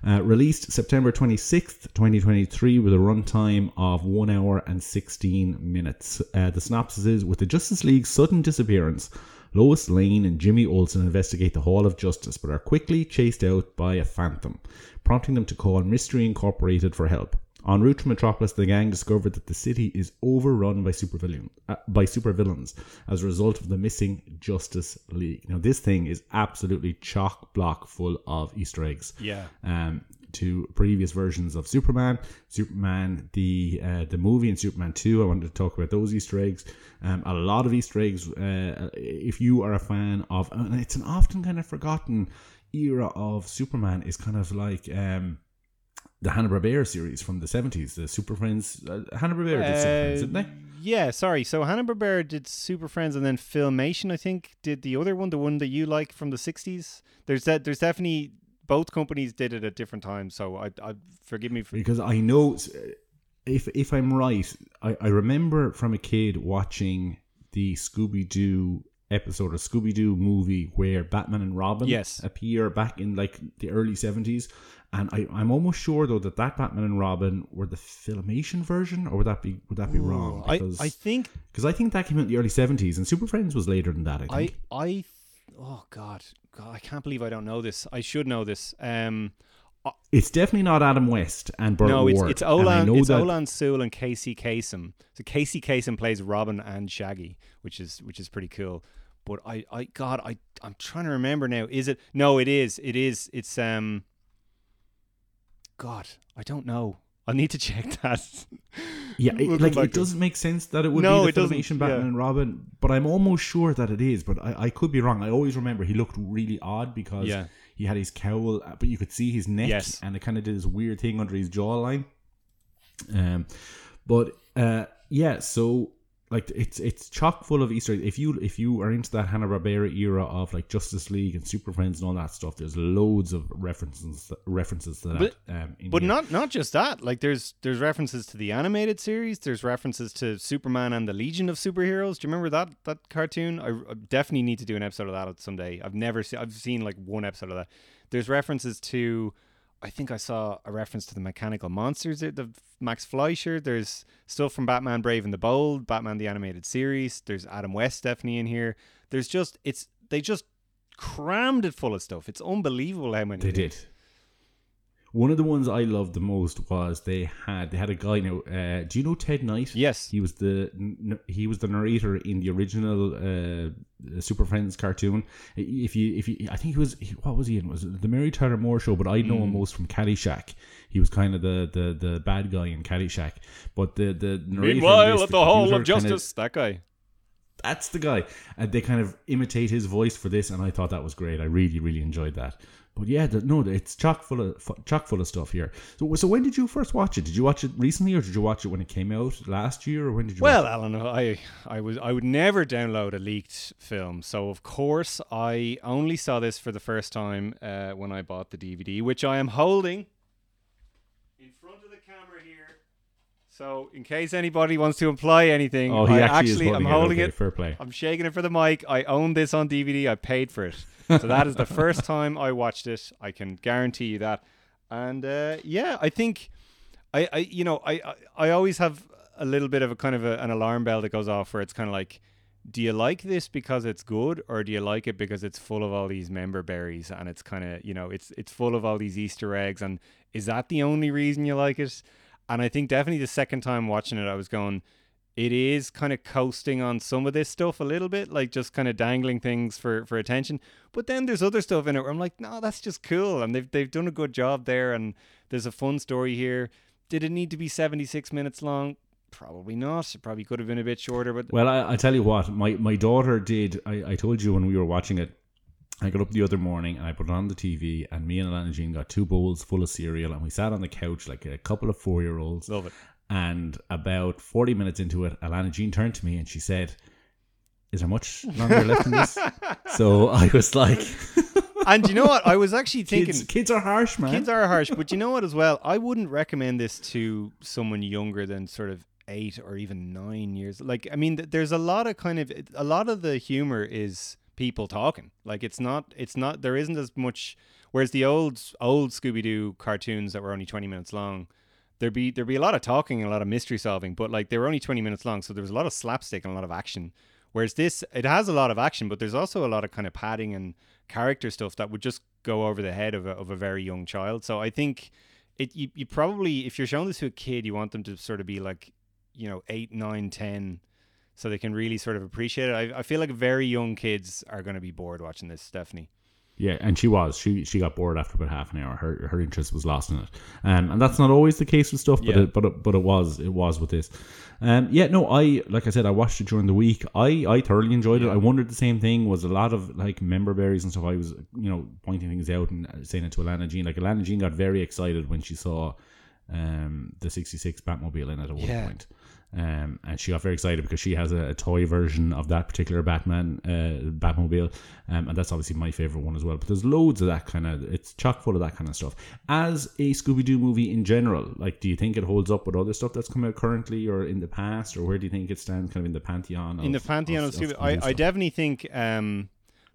Speaker 3: Uh, released September 26th, 2023, with a runtime of 1 hour and 16 minutes. Uh, the synopsis is With the Justice League's sudden disappearance, Lois Lane and Jimmy Olsen investigate the Hall of Justice but are quickly chased out by a phantom, prompting them to call Mystery Incorporated for help. En route to Metropolis, the gang discover that the city is overrun by supervillain, uh, by supervillains as a result of the missing Justice League. Now, this thing is absolutely chock block full of Easter eggs
Speaker 2: Yeah.
Speaker 3: um, to previous versions of Superman, Superman the uh, the movie, and Superman Two. I wanted to talk about those Easter eggs. Um, a lot of Easter eggs. Uh, if you are a fan of, and it's an often kind of forgotten era of Superman, is kind of like. Um, the Hanna Barbera series from the seventies, the Super Friends. Uh, Hanna Barbera did Super Friends, didn't they?
Speaker 2: Yeah, sorry. So Hanna Barbera did Super Friends, and then Filmation, I think, did the other one, the one that you like from the '60s. There's that. There's definitely both companies did it at different times. So I, I forgive me for.
Speaker 3: because I know if if I'm right, I, I remember from a kid watching the Scooby Doo episode of Scooby Doo movie where Batman and Robin
Speaker 2: Yes.
Speaker 3: appear back in like the early seventies, and I I'm almost sure though that that Batman and Robin were the filmation version, or would that be would that be wrong?
Speaker 2: I,
Speaker 3: Because
Speaker 2: I think
Speaker 3: because I think that came out in the early seventies, and Super Friends was later than that. I
Speaker 2: I
Speaker 3: think.
Speaker 2: I oh god god I can't believe I don't know this. I should know this. Um,
Speaker 3: it's definitely not Adam West and Burt
Speaker 2: no, it's
Speaker 3: Ward.
Speaker 2: it's Olan it's
Speaker 3: that-
Speaker 2: Olan Soule and Casey Kasem. So Casey Kasem plays Robin and Shaggy, which is which is pretty cool. But I I God I I'm trying to remember now. Is it? No, it is. It is. It's um. God, I don't know. I need to (laughs) check that.
Speaker 3: Yeah, it, like it doesn't make sense that it would
Speaker 2: No,
Speaker 3: be the Filmation Batman
Speaker 2: yeah.
Speaker 3: and Robin, but I'm almost sure that it is. But I, I could be wrong. I always remember he looked really odd because
Speaker 2: Yeah.
Speaker 3: He had his cowl, uh, but you could see his neck,
Speaker 2: Yes.
Speaker 3: and it kind of did this weird thing under his jawline. Um, but uh, yeah, so like it's it's chock full of Easter. eggs. If you if you are into that Hanna Barbera era of like Justice League and Super Friends and all that stuff, there's loads of references references to that.
Speaker 2: But-
Speaker 3: um,
Speaker 2: But
Speaker 3: here.
Speaker 2: not not just that. Like there's there's references to the animated series. There's references to Superman and the Legion of Superheroes. Do you remember that that cartoon? I, I definitely need to do an episode of that someday. I've never seen. I've seen like one episode of that. There's references to. I think I saw a reference to the Mechanical Monsters, the the Max Fleischer. There's stuff from Batman Brave and the Bold, Batman the animated series. There's Adam West definitely in here. There's just it's they just crammed it full of stuff. It's unbelievable how many
Speaker 3: They did. One of the ones I loved the most was they had they had a guy now. Uh, do you know Ted Knight?
Speaker 2: Yes.
Speaker 3: he was the he was the narrator in the original uh, Super Friends cartoon. If you if you, I think he was he, what was he in? Was it the Mary Tyler Moore show? But I know him most from Caddyshack. He was kind of the the the bad guy in Caddyshack. But the the narrator
Speaker 2: Meanwhile, at the Hall of Justice, that guy.
Speaker 3: that's the guy. And they kind of imitate his voice for this, and I thought that was great. I really, really enjoyed that. But yeah, the, no, it's chock full of chock full of stuff here. So, so when did you first watch it? Did you watch it recently, or did you watch it when it came out last year, or when did you?
Speaker 2: Well,
Speaker 3: watch
Speaker 2: Alan, I I was I would never download a leaked film, so of course I only saw this for the first time uh, when I bought the DVD, which I am holding in front of the camera here. So, in case anybody wants to imply anything.
Speaker 3: Oh, he
Speaker 2: I
Speaker 3: actually,
Speaker 2: I'm
Speaker 3: holding it.
Speaker 2: it.
Speaker 3: Okay, Fair play.
Speaker 2: I'm shaking it for the mic. I own this on DVD. I paid for it. So that is the (laughs) first time I watched it. I can guarantee you that. And uh, yeah, I think I, I you know, I, I I always have a little bit of a kind of a, an alarm bell that goes off where it's kind of like do you like this because it's good or do you like it because it's full of all these member berries and it's kind of you know it's it's full of all these easter eggs and is that the only reason you like it and i think definitely the second time watching it i was going it is kind of coasting on some of this stuff a little bit, like just kind of dangling things for, for attention. But then there's other stuff in it where I'm like, no, that's just cool, and they've they've done a good job there, and there's a fun story here. Did it need to be 76 minutes long? Probably not. It probably could have been a bit shorter, but
Speaker 3: Well, I, I tell you what, my, my daughter did. I, I told you when we were watching it. I got up the other morning and I put it on the TV, and me and Alana Jean got two bowls full of cereal, and we sat on the couch like a couple of four year olds.
Speaker 2: love it.
Speaker 3: And about 40 minutes into it, Alana Jean turned to me and she said, Is there much longer left in this? (laughs) So I was like, (laughs)
Speaker 2: And you know what? I was actually thinking.
Speaker 3: kids, kids are harsh, man.
Speaker 2: Kids are harsh, but you know what as well? I wouldn't recommend this to someone younger than sort of eight or even nine years. Like, I mean, there's a lot of kind of a lot of the humor is people talking. Like, it's not, it's not. There isn't as much. Whereas the old old Scooby Doo cartoons that were only twenty minutes long, there'd be there'd be a lot of talking and a lot of mystery solving, but like they were only twenty minutes long, so there was a lot of slapstick and a lot of action. Whereas this, it has a lot of action, but there's also a lot of kind of padding and character stuff that would just go over the head of a, of a very young child. So I think it you, you probably if you're showing this to a kid, you want them to sort of be like, you know, eight, nine, ten, so they can really sort of appreciate it. I, I feel like very young kids are going to be bored watching this, Stephanie.
Speaker 3: Yeah, and she was. She she got bored after about half an hour. Her her interest was lost in it, um, and that's not always the case with stuff, but
Speaker 2: Yeah.
Speaker 3: it, but it, but it was it was with this. Um, yeah, no, I like I said, I watched it during the week. I I thoroughly enjoyed it. I wondered the same thing. Was a lot of like member berries and stuff. I was you know pointing things out and saying it to Alana Jean. Like Alana Jean got very excited when she saw um the sixty six Batmobile in at one
Speaker 2: Yeah.
Speaker 3: point. Um, and she got very excited because she has a, a toy version of that particular Batman uh, Batmobile, um, and that's obviously my favorite one as well. But there's loads of that kind of it's chock full of that kind of stuff. As a Scooby Doo movie in general, like, do you think it holds up with other stuff that's come out currently or in the past, or where do you think it stands kind of in the pantheon?
Speaker 2: in the pantheon of,
Speaker 3: of- of
Speaker 2: Scooby, I, I definitely think um,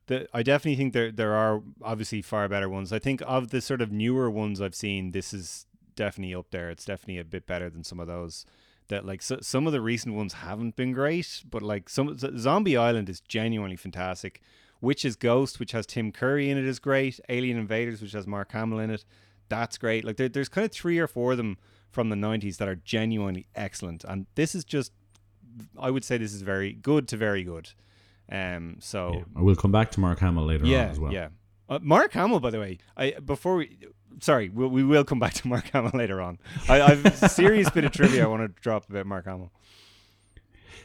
Speaker 2: that I definitely think there there are obviously far better ones. I think of the sort of newer ones I've seen, this is definitely up there. It's definitely a bit better than some of those. That like so, some of the recent ones haven't been great, but like some Z- Zombie Island is genuinely fantastic. Witch's Ghost, which has Tim Curry in it, is great. Alien Invaders, which has Mark Hamill in it, that's great. Like there, there's kind of three or four of them from the '90s that are genuinely excellent, and this is just I would say this is very good to very good. Um, so
Speaker 3: Yeah. I will come back to Mark Hamill later
Speaker 2: yeah,
Speaker 3: on as well.
Speaker 2: yeah. Uh, Mark Hamill, by the way, I before we, sorry, we'll, we will come back to Mark Hamill later on. I, I've a serious bit of trivia I want to drop about Mark Hamill.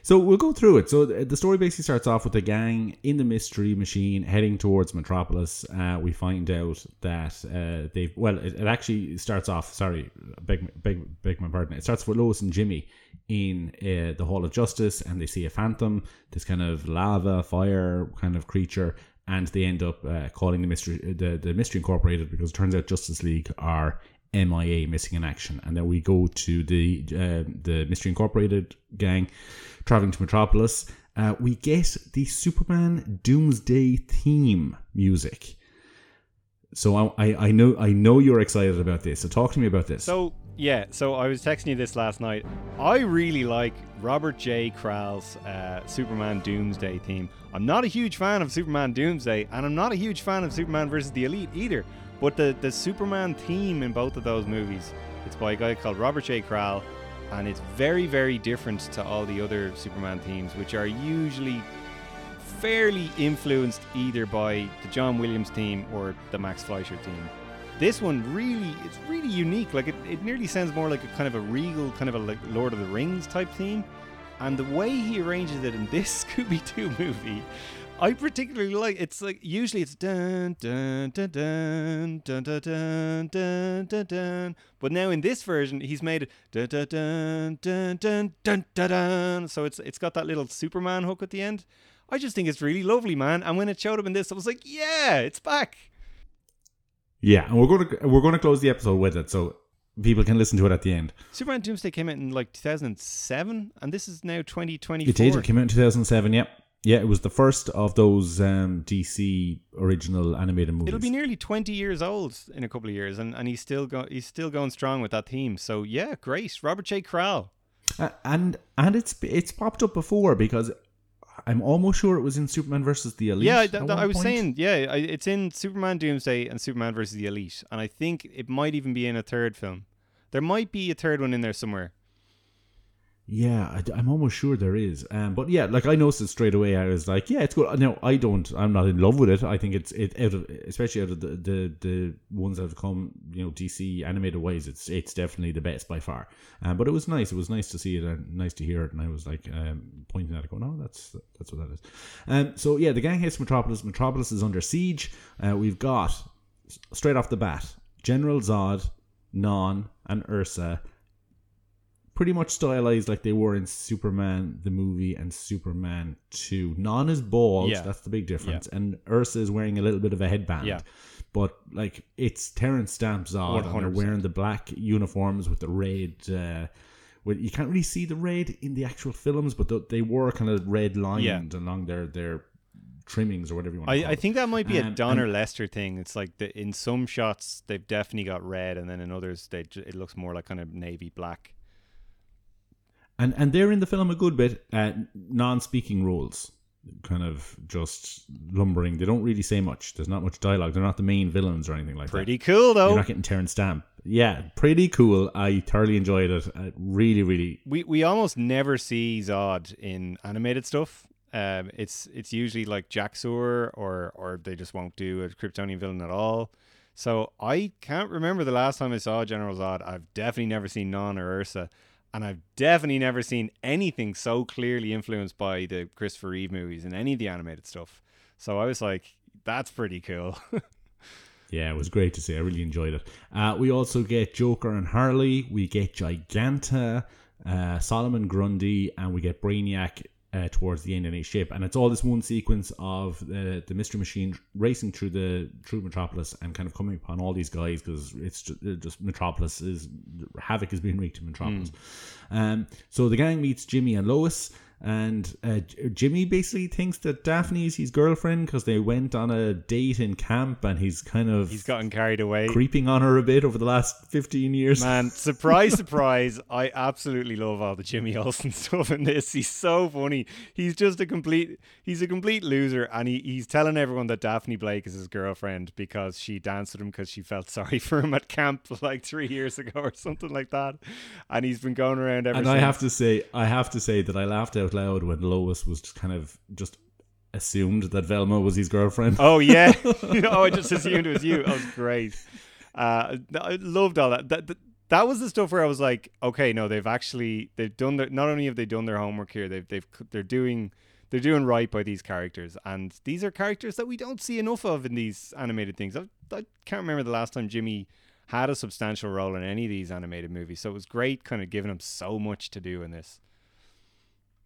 Speaker 3: So we'll go through it. So the the story basically starts off with the gang in the mystery machine heading towards Metropolis. Uh, we find out that uh, they've well, it, it actually starts off. Sorry, beg beg beg my pardon. It starts with Lois and Jimmy in uh, the Hall of Justice, and they see a phantom, this kind of lava fire kind of creature, and they end up uh, calling the mystery the the Mystery Incorporated because it turns out Justice League are MIA missing in action, and then we go to the uh, the Mystery Incorporated gang traveling to Metropolis. Uh, we get the Superman Doomsday theme music. So I, I, I know I know you're excited about this. So talk to me about this.
Speaker 2: So yeah, so I was texting you this last night. I really like Robert J. Kral's uh, Superman Doomsday theme. I'm not a huge fan of Superman Doomsday, and I'm not a huge fan of Superman versus the Elite either. But the the Superman theme in both of those movies, it's by a guy called Robert J. Kral, and it's very very different to all the other Superman themes, which are usually fairly influenced either by the John Williams theme or the Max Fleischer theme. This one really, it's really unique. Like it, it nearly sounds more like a kind of a regal, kind of a like Lord of the Rings type theme. And the way he arranges it in this Scooby Doo movie, I particularly like. It's like usually it's dun dun dun dun dun dun dun dun dun dun, but now in this version he's made it dun dun dun dun dun dun dun dun. So it's it's got that little Superman hook at the end. I just think it's really lovely, man. And when it showed up in this, I was like, yeah, it's back.
Speaker 3: Yeah, and we're going to we're going to close the episode with it, so people can listen to it at the end.
Speaker 2: Superman Doomsday came out in like 2007, and this is now 2024.
Speaker 3: It did. It came out in 2007. Yep. Yeah, it was the first of those um, DC original animated movies.
Speaker 2: It'll be nearly 20 years old in a couple of years, and, and he's still go, he's still going strong with that theme. So yeah, great, Robert J. Kral.
Speaker 3: Uh, and and it's it's popped up before because I'm almost sure it was in Superman versus the Elite.
Speaker 2: Yeah, th- th- I was
Speaker 3: point.
Speaker 2: saying, yeah, I- it's in Superman Doomsday and Superman versus the Elite, and I think it might even be in a third film. There might be a third one in there somewhere.
Speaker 3: Yeah, I, am almost sure there is. Um, but yeah, like I noticed it straight away. I was like, yeah, it's good. No, I don't. I'm not in love with it. I think it's it out of especially out of the the, the ones that have come, you know, DC animated wise. It's it's definitely the best by far. Um, but it was nice. It was nice to see it and nice to hear it. And I was like um, pointing at it, going, "Oh, that's that's what that is." Um, so yeah, the gang hits Metropolis. Metropolis is under siege. Uh, we've got straight off the bat General Zod, Non, and Ursa pretty much stylized like they were in Superman the movie and Superman 2. Non is bald,
Speaker 2: Yeah.
Speaker 3: that's the big difference. And Ursa is wearing a little bit of a headband.
Speaker 2: Yeah.
Speaker 3: But like it's Terence Stamp Zod, and they're wearing the black uniforms with the red. Uh, well, you can't really see the red in the actual films, but th- they were kind of red lined along their their trimmings or whatever you want to call
Speaker 2: I, I think that might be a
Speaker 3: Um,
Speaker 2: Donner Lester thing. It's like the, in some shots they've definitely got red, and then in others they it looks more like kind of navy black.
Speaker 3: And and they're in the film a good bit uh, non-speaking roles kind of just lumbering they don't really say much there's not much dialogue they're not the main villains or anything like
Speaker 2: Pretty
Speaker 3: that pretty
Speaker 2: cool though.
Speaker 3: you're not getting Terence Stamp yeah pretty cool I thoroughly enjoyed it uh, really really
Speaker 2: we we almost never see Zod in animated stuff. Um, it's it's usually like Jack Sewer or or they just won't do a Kryptonian villain at all. So I can't remember the last time I saw General Zod. I've definitely never seen Non or Ursa, and I've definitely never seen anything so clearly influenced by the Christopher Reeve movies in any of the animated stuff. So I was like, that's pretty cool. (laughs)
Speaker 3: yeah it was great to see I really enjoyed it uh, we also get Joker and Harley we get Giganta uh, Solomon Grundy and we get Brainiac uh, towards the end in a ship, and it's all this one sequence of the the mystery machine racing through the through Metropolis and kind of coming upon all these guys because it's just, it just Metropolis is havoc is being wreaked in Metropolis. Um, so the gang meets Jimmy and Lois, and uh, Jimmy basically thinks that Daphne is his girlfriend because they went on a date in camp, and he's kind of
Speaker 2: He's gotten carried away.
Speaker 3: creeping on her a bit over the last fifteen years.
Speaker 2: Man, surprise, (laughs) surprise. I absolutely love all the Jimmy Olsen (laughs) stuff in this. He's so funny. He's just a complete he's a complete loser and he, he's telling everyone that Daphne Blake is his girlfriend because she danced with him because she felt sorry (laughs) for him at camp like three years ago or something like that. And he's been going around ever
Speaker 3: And
Speaker 2: since.
Speaker 3: I have to say, I have to say that I laughed out loud when Lois was just kind of just assumed that Velma was his girlfriend.
Speaker 2: Oh yeah. (laughs) (laughs) oh, I just assumed it was you. That was great. Uh, I loved all that. That, that. that was the stuff where I was like, okay, no, they've actually they've done their not only have they done their homework here, they've they've they're doing they're doing right by these characters, and these are characters that we don't see enough of in these animated things. I, I can't remember the last time Jimmy had a substantial role in any of these animated movies, so it was great, kind of giving him so much to do in this.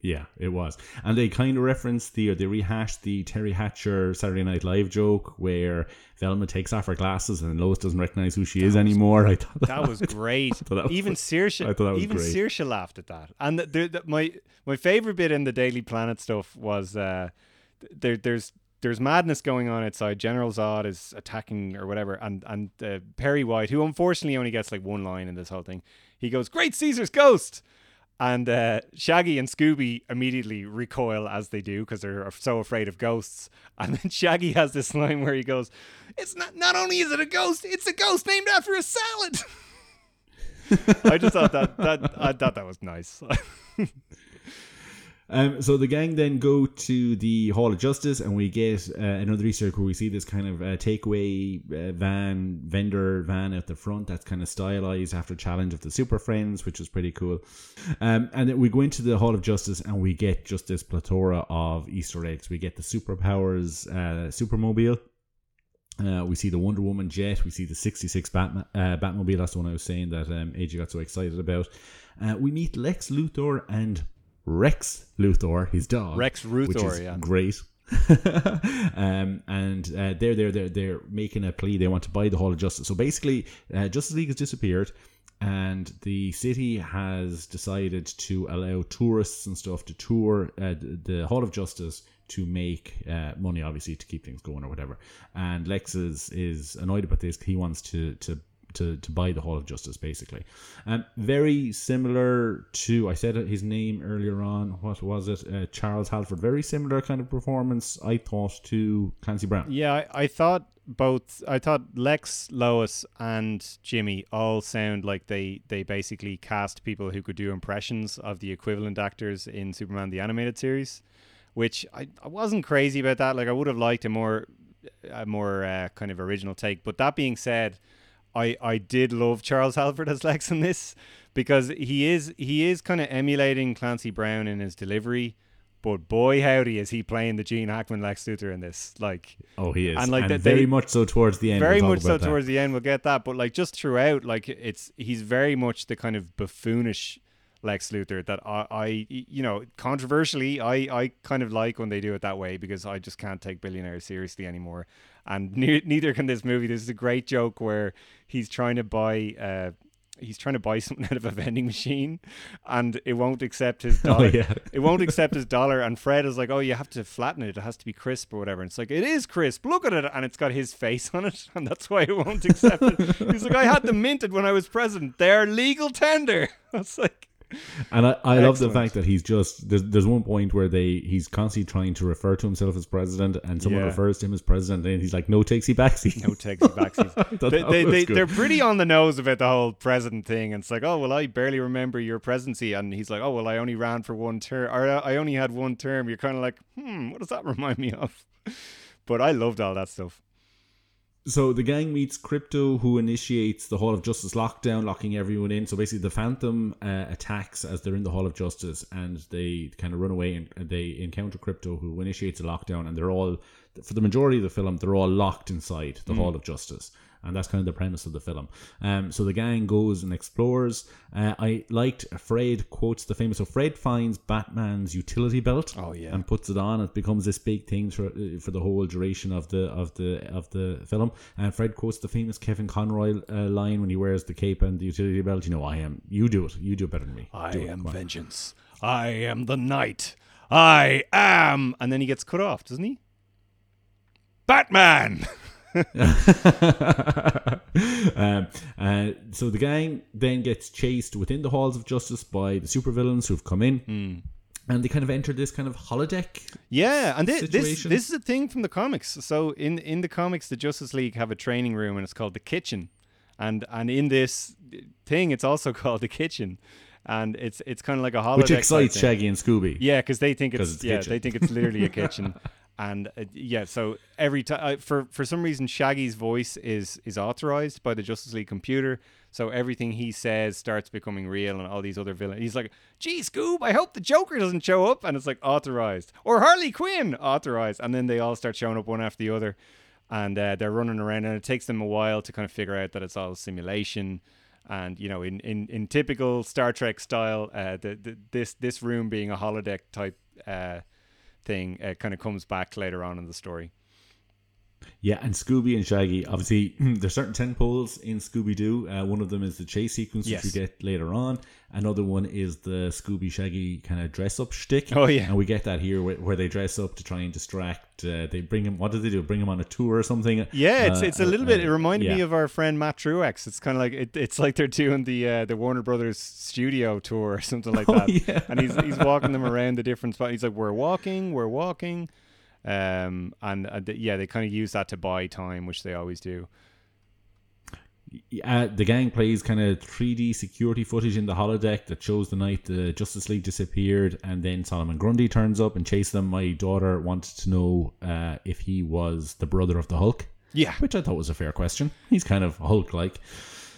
Speaker 3: Yeah, it was. And they kind of referenced the, or they rehashed the Teri Hatcher Saturday Night Live joke where Velma takes off her glasses and Lois doesn't recognize who she is anymore. I thought
Speaker 2: That was (laughs) great.
Speaker 3: that was-
Speaker 2: even Saoirse,
Speaker 3: I thought that was
Speaker 2: even
Speaker 3: great.
Speaker 2: Saoirse laughed at that. And the, the, the, my my favorite bit in the Daily Planet stuff was uh, there there's there's madness going on outside. General Zod is attacking or whatever, and and uh, Perry White, who unfortunately only gets like one line in this whole thing, he goes, "Great Caesar's ghost." And uh, Shaggy and Scooby immediately recoil as they do because they're so afraid of ghosts. (laughs) And then Shaggy has this line where he goes, "It's not. Not only is it a ghost, it's a ghost named after a salad." (laughs) I just thought that that I thought that was nice. (laughs)
Speaker 3: Um, so the gang then go to the Hall of Justice, and we get uh, another Easter where we see this kind of uh, takeaway uh, van, vendor van at the front that's kind of stylized after Challenge of the Super Friends, which is pretty cool. Um, and then we go into the Hall of Justice, and we get just this plethora of Easter eggs. We get the superpowers uh, supermobile. Uh, we see the Wonder Woman jet. We see the 66 Batman, uh, Batmobile. That's the one I was saying that um, AJ got so excited about. Uh, we meet Lex Luthor and Rex Luthor, his dog.
Speaker 2: Rex
Speaker 3: which is
Speaker 2: yeah.
Speaker 3: great. (laughs) um, and uh, they're, they're they're they're making a plea. They want to buy the Hall of Justice. So basically, uh, Justice League has disappeared, and the city has decided to allow tourists and stuff to tour uh, the the Hall of Justice to make uh, money, obviously, to keep things going or whatever. And Lex is, is annoyed about this. He wants to to to, to buy the Hall of Justice, basically. Um, very similar to, I said his name earlier on, what was it? Uh, Charles Halford. Very similar kind of performance, I thought, to Clancy Brown.
Speaker 2: Yeah, I, I thought both. I thought Lex, Lois, and Jimmy all sound like they they basically cast people who could do impressions of the equivalent actors in Superman the animated series, which I, I wasn't crazy about that. Like I would have liked a more a more uh, kind of original take. But that being said, I I did love Charles Halford as Lex in this because he is he is kind of emulating Clancy Brown in his delivery. But boy, howdy, is he playing the Gene Hackman Lex Luthor in this? Like,
Speaker 3: Oh, he is.
Speaker 2: And, like, that
Speaker 3: very
Speaker 2: they-
Speaker 3: much so towards the end.
Speaker 2: very
Speaker 3: we'll
Speaker 2: much so
Speaker 3: that.
Speaker 2: towards the end we'll get that but like just throughout like it's he's very much the kind of buffoonish lex luthor that i, I you know controversially i i kind of like when they do it that way because i just can't take billionaires seriously anymore and (laughs) ne- neither can this movie. There's a great joke where he's trying to buy uh he's trying to buy (laughs) something out of a vending machine and it won't accept his (laughs)
Speaker 3: Oh,
Speaker 2: dollar.
Speaker 3: yeah.
Speaker 2: it won't accept his dollar. And fred is like oh you have to flatten it. It has to be crisp or whatever. And it's like it is crisp. Look at it. And it's got his face on it. And that's why it won't accept it. He's like i had them minted when i was president. They're legal tender. It's like
Speaker 3: And I, I love the fact that he's just there's there's one point where they he's constantly trying to refer to himself as president, and someone
Speaker 2: Yeah.
Speaker 3: refers to him as president, and he's like, "No takesy backsy."
Speaker 2: no takesy (laughs)
Speaker 3: thought
Speaker 2: they, they, they, they're pretty on the nose about the whole president thing. And it's like oh well i barely remember your presidency. And he's like oh well i only ran for one term or uh, i only had one term. You're kind of like hmm what does that (laughs) remind me of? But i loved all that stuff
Speaker 3: So the gang meets Krypto, who initiates the Hall of Justice lockdown, locking everyone in. So basically, the Phantom uh, attacks as they're in the Hall of Justice, and they kind of run away and and they encounter Krypto, who initiates a lockdown, and they're all, for the majority of the film, they're all locked inside the Hall of Justice. And that's kind of the premise of the film. Um, so the gang goes and explores. Uh, I liked Fred quotes the famous. So Fred finds Batman's utility belt.
Speaker 2: Oh, yeah.
Speaker 3: and puts it on. It becomes this big thing for uh, for the whole duration of the of the of the film. And Fred quotes the famous Kevin Conroy uh, line when he wears the cape and the utility belt. You know, I am. You do it. You do it better than me.
Speaker 2: I
Speaker 3: Do
Speaker 2: am
Speaker 3: on.
Speaker 2: vengeance. I am the knight. I am. And then he gets cut off, doesn't he? Batman. (laughs) (laughs)
Speaker 3: um, uh, so the gang then gets chased within the halls of justice by the supervillains who've come in,
Speaker 2: Hmm.
Speaker 3: and they kind of enter this kind of holodeck.
Speaker 2: Yeah, and thi- this this is a thing from the comics. So in in the comics, the Justice League have a training room, and it's called the Kitchen. And and in this thing, it's also (laughs) called the Kitchen, and it's it's kind of like a holodeck.
Speaker 3: Which excites. Shaggy and Scooby.
Speaker 2: Yeah, because they think it's, (laughs)
Speaker 3: it's
Speaker 2: yeah,
Speaker 3: kitchen.
Speaker 2: they think it's literally a kitchen, and uh, yeah. So every time, uh, for for some reason, Shaggy's voice is is authorized by the Justice League computer. So everything he says starts becoming real, and all these other villains. He's like, "Gee, Scoob, I hope the Joker doesn't show up," and it's like authorized, or Harley Quinn authorized, and then they all start showing up one after the other, and uh, they're running around, and it takes them a while to kind of figure out that it's all simulation. And you know, in, in, in typical Star Trek style, uh, the, the this this room being a holodeck type uh, thing uh, kind of comes back later on in the story.
Speaker 3: Yeah, and Scooby and Shaggy. Obviously, (clears throat) there's certain ten poles in Scooby Doo. Uh, one of them is the chase sequence,
Speaker 2: Yes.
Speaker 3: which we get later on. Another one is the Scooby Shaggy kind of dress up shtick.
Speaker 2: Oh, yeah.
Speaker 3: and we get that here where, where they dress up to try and distract. Uh, they bring him. What do they do? Bring him on a tour or something?
Speaker 2: Yeah, it's
Speaker 3: Uh,
Speaker 2: it's a
Speaker 3: uh,
Speaker 2: little bit. It
Speaker 3: uh,
Speaker 2: reminded me of our friend Matt Truex. It's kind of like it, it's like they're doing the uh, the Warner Brothers studio tour or something like (laughs)
Speaker 3: Oh,
Speaker 2: that.
Speaker 3: yeah.
Speaker 2: And he's he's walking them around the different spots. He's like, "We're walking, we're walking," um, and uh, th- yeah, they kind of use that to buy time, which they always do.
Speaker 3: Uh, the gang plays kind of 3D security footage in the holodeck that shows the night the Justice League disappeared, and then Solomon Grundy turns up and chases them. My daughter wanted to know uh, if he was the brother of the Hulk,
Speaker 2: Yeah,
Speaker 3: which I thought was a fair question. He's kind of Hulk-like.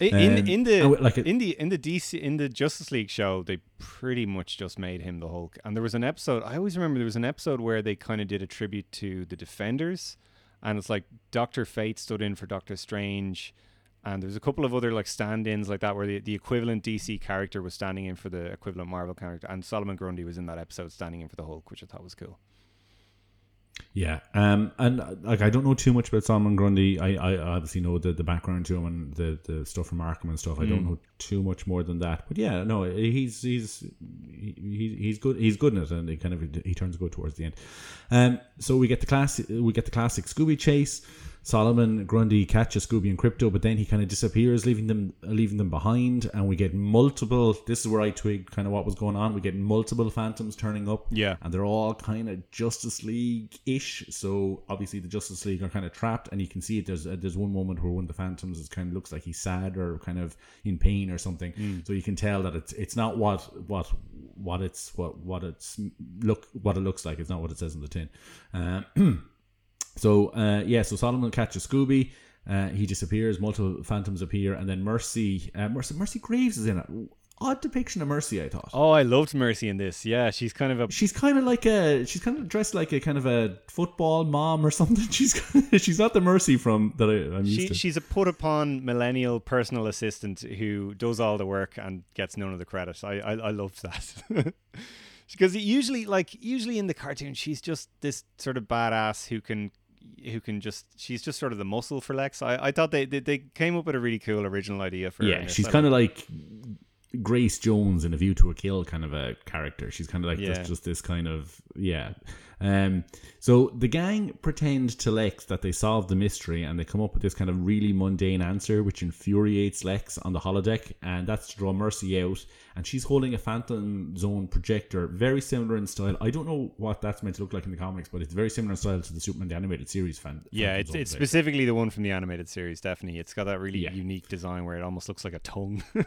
Speaker 2: In
Speaker 3: Um,
Speaker 2: in the
Speaker 3: like
Speaker 2: in the in the DC in the Justice League show, they pretty much just made him the Hulk. And there was an episode. I always remember there was an episode where they kind of did a tribute to the Defenders, and it's like Doctor Fate stood in for Doctor Strange, and there's a couple of other like stand-ins like that where the, the equivalent DC character was standing in for the equivalent Marvel character, and Solomon Grundy was in that episode standing in for the Hulk, which I thought was cool.
Speaker 3: Yeah, um, and uh, like I don't know too much about Solomon Grundy. I, I obviously know the, the background to him and the, the stuff from Arkham and stuff. I don't know too much more than that. But yeah, no, he's he's he, he's good. He's good in it, and he kind of he turns good towards the end. Um, so we get the classic we get the classic Scooby chase. Solomon Grundy catches Scooby and Krypto, but then he kind of disappears, leaving them leaving them behind, and we get multiple. This is where I twigged kind of what was going on. We get multiple Phantoms turning up,
Speaker 2: Yeah.
Speaker 3: and they're all kind of Justice League ish. So obviously the Justice League are kind of trapped, and you can see it. There's uh, there's one moment where one of the Phantoms is kind of looks like he's sad or kind of in pain or something. So you can tell that it's it's not what what what it's what what it's look what it looks like. It's not what it says in the tin. Um, (clears throat) so uh, yeah, so Solomon catches Scooby. Uh, he disappears. Multiple phantoms appear, and then Mercy, uh, Mercy, Mercy Graves is in it. Odd depiction of Mercy, I thought.
Speaker 2: Oh, I loved Mercy in this. Yeah, she's kind of a
Speaker 3: She's kind of like a, she's kind of dressed like a kind of a football mom or (laughs) something. She's she's not the Mercy from that I, I'm used
Speaker 2: She,
Speaker 3: to.
Speaker 2: she's a put upon millennial personal assistant who does all the work and gets none of the credit. I I, I love that (laughs) because usually, like usually in the cartoon, she's just this sort of badass who can who can just she's just sort of the muscle for Lex. I, I thought they, they they came up with a really cool original idea for her.
Speaker 3: yeah, she's kind of like Grace Jones in A View to a Kill kind of a character. She's kind of like
Speaker 2: Yeah.
Speaker 3: just, just this kind of yeah. Um, so the gang pretend to Lex that they solved the mystery, and they come up with this kind of really mundane answer, which infuriates Lex on the holodeck, and that's to draw Mercy out. And she's holding a Phantom Zone projector, very similar in style. I don't know what that's meant to look like in the comics, but it's very similar in style to the Superman the animated series fan.
Speaker 2: yeah,
Speaker 3: Phantom
Speaker 2: it's
Speaker 3: Zone
Speaker 2: it's
Speaker 3: projector.
Speaker 2: specifically the one from the animated series. Definitely, it's got that really
Speaker 3: Yeah.
Speaker 2: unique design where it almost looks like a tongue. (laughs)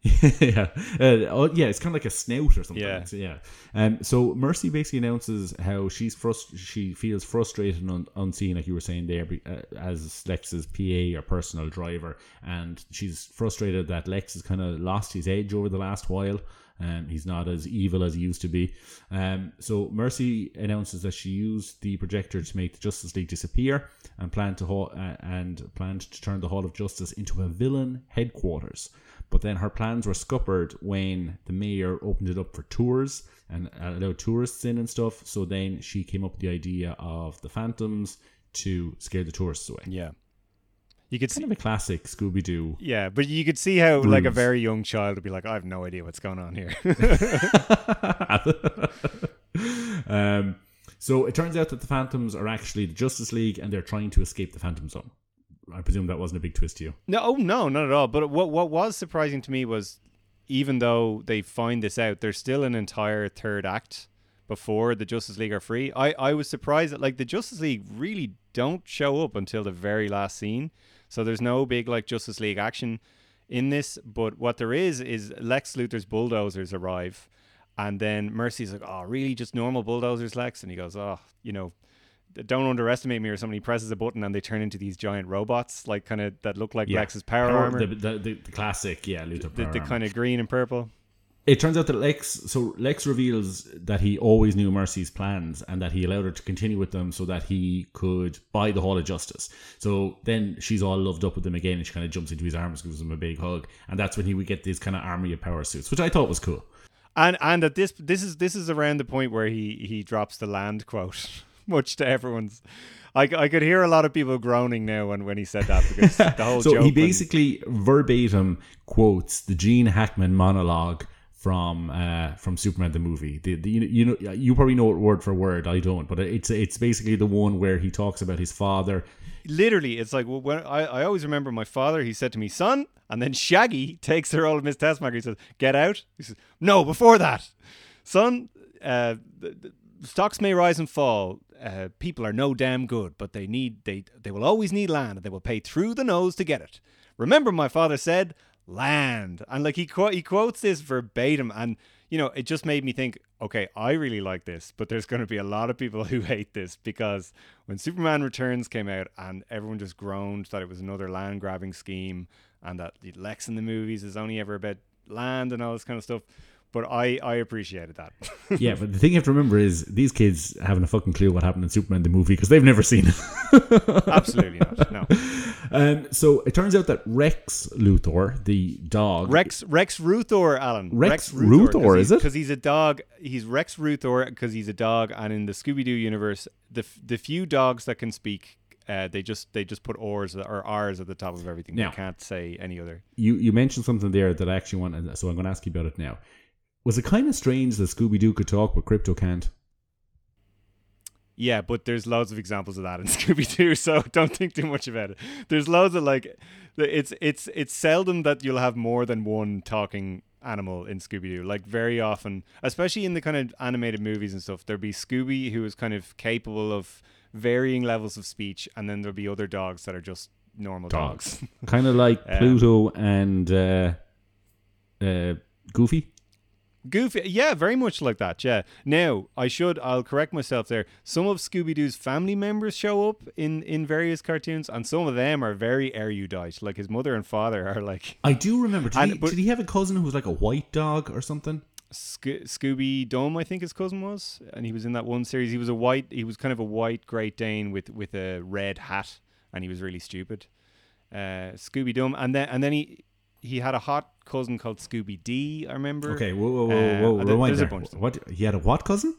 Speaker 2: (laughs)
Speaker 3: yeah, uh, oh, yeah, it's kind of like a snout or something.
Speaker 2: Yeah.
Speaker 3: So, yeah. Um, so Mercy basically announces how she's frust- she feels frustrated and un- unseen, like you were saying there, uh, as Lex's PA or personal driver, and she's frustrated that Lex has kind of lost his edge over the last while. Um, he's not as evil as he used to be. Um, so Mercy announces that she used the projector to make the Justice League disappear and planned to ha- uh, and planned to turn the Hall of Justice into a villain headquarters. But then her plans were scuppered when the mayor opened it up for tours and allowed tourists in and stuff. So then she came up with the idea of the Phantoms to scare the tourists away.
Speaker 2: yeah, you could see.
Speaker 3: Kind of a classic Scooby Doo.
Speaker 2: Yeah, but you could see how like a very young child would be like, I have no idea what's going on here. (laughs) (laughs)
Speaker 3: um, so it turns out that the Phantoms are actually the Justice League and they're trying to escape the Phantom Zone. I presume that wasn't a big twist to you.
Speaker 2: no, oh no, not at all. But what what was surprising to me was even though they find this out, there's still an entire third act before the Justice League are free. I, I was surprised that like the Justice League really don't show up until the very last scene. So there's no big like Justice League action in this. But what there is is Lex Luthor's bulldozers arrive and then Mercy's like, Oh, really just normal bulldozers, Lex? And he goes, Oh, you know, don't underestimate me or something. He presses a button and they turn into these giant robots, like kind of that look like Lex's power, armor.
Speaker 3: The, the, the, the classic, yeah, Luthor
Speaker 2: the,
Speaker 3: power
Speaker 2: the kind of green and purple.
Speaker 3: It turns out that Lex, so Lex reveals that he always knew Mercy's plans and that he allowed her to continue with them so that he could buy the Hall of Justice. So then she's all loved up with him again and she kind of jumps into his arms, gives him a big hug. And that's when he would get this kind of army of power suits, which I thought was cool.
Speaker 2: And and at this this is this is around the point where he he drops the land quote much to everyone's. I, I could hear a lot of people groaning now when, when he said that because (laughs) the whole
Speaker 3: so he basically verbatim quotes the Gene Hackman monologue from uh, from Superman the movie. The, the, you, you know you probably know it word for word. I don't, but it's it's basically the one where he talks about his father.
Speaker 2: literally, it's like well, when I, I always remember my father. He said to me, "Son," and then Shaggy (laughs) takes the role of Miss Teschmacher. He says, "Get out." He says, "No, before that, son." Uh, stocks may rise and fall. Uh, people are no damn good, but they need they they will always need land, and they will pay through the nose to get it. Remember, my father said, "Land," and like he quote he quotes this verbatim, and you know it just made me think. Okay, I really like this, but there's going to be a lot of people (laughs) who hate this because when Superman Returns came out and everyone just groaned that it was another land grabbing scheme and that Lex in the movies is only ever about land and all this kind of stuff. But I, I appreciated that. (laughs)
Speaker 3: Yeah, but the thing you have to remember is these kids haven't a fucking clue what happened in Superman the movie because they've never seen it. (laughs)
Speaker 2: Absolutely not. No.
Speaker 3: Um, so it turns out that Rex Luthor, the dog,
Speaker 2: Rex Rex Ruthor, Alan.
Speaker 3: Rex Ruthor, is it?
Speaker 2: Because he's a dog. He's Rex Ruthor because he's a dog, and in the Scooby Doo universe, the f- the few dogs that can speak, uh, they just they just put R's or R's at the top of everything.
Speaker 3: Now-
Speaker 2: they can't say any other.
Speaker 3: you you mentioned something there that I actually want, so I'm going to ask you about it now. Was it kind of strange that Scooby Doo could talk but Krypto can't?
Speaker 2: Yeah, but there's loads of examples of that in (laughs) Scooby Doo, so don't think too much about it. There's loads of like, it's it's it's seldom that you'll have more than one talking animal in Scooby Doo. Like very often, especially in the kind of animated movies and stuff, there'll be Scooby who is kind of capable of varying levels of speech, and then there'll be other dogs that are just normal dogs. (laughs)
Speaker 3: Kind of like. Pluto and uh, uh, Goofy.
Speaker 2: Goofy, yeah, very much like that. Yeah. Now, I should, I'll correct myself there. Some of Scooby Doo's family members show up in in various cartoons, and some of them are very erudite. Like his mother and father are like
Speaker 3: I do remember. Did,
Speaker 2: And-
Speaker 3: he,
Speaker 2: but-
Speaker 3: did he have a cousin who was like a white dog or something?
Speaker 2: Sco- Scooby-Dum, I think his cousin was, and he was in that one series. He was a white, he was kind of a white Great Dane with with a red hat, and he was really stupid. Uh, Scooby-Dum, and then and then he he had a hot cousin called Scooby D. I remember.
Speaker 3: Okay, whoa, whoa, whoa,
Speaker 2: Uh,
Speaker 3: whoa,
Speaker 2: there-
Speaker 3: rewind there.
Speaker 2: bunch of them.
Speaker 3: What? He had a what cousin?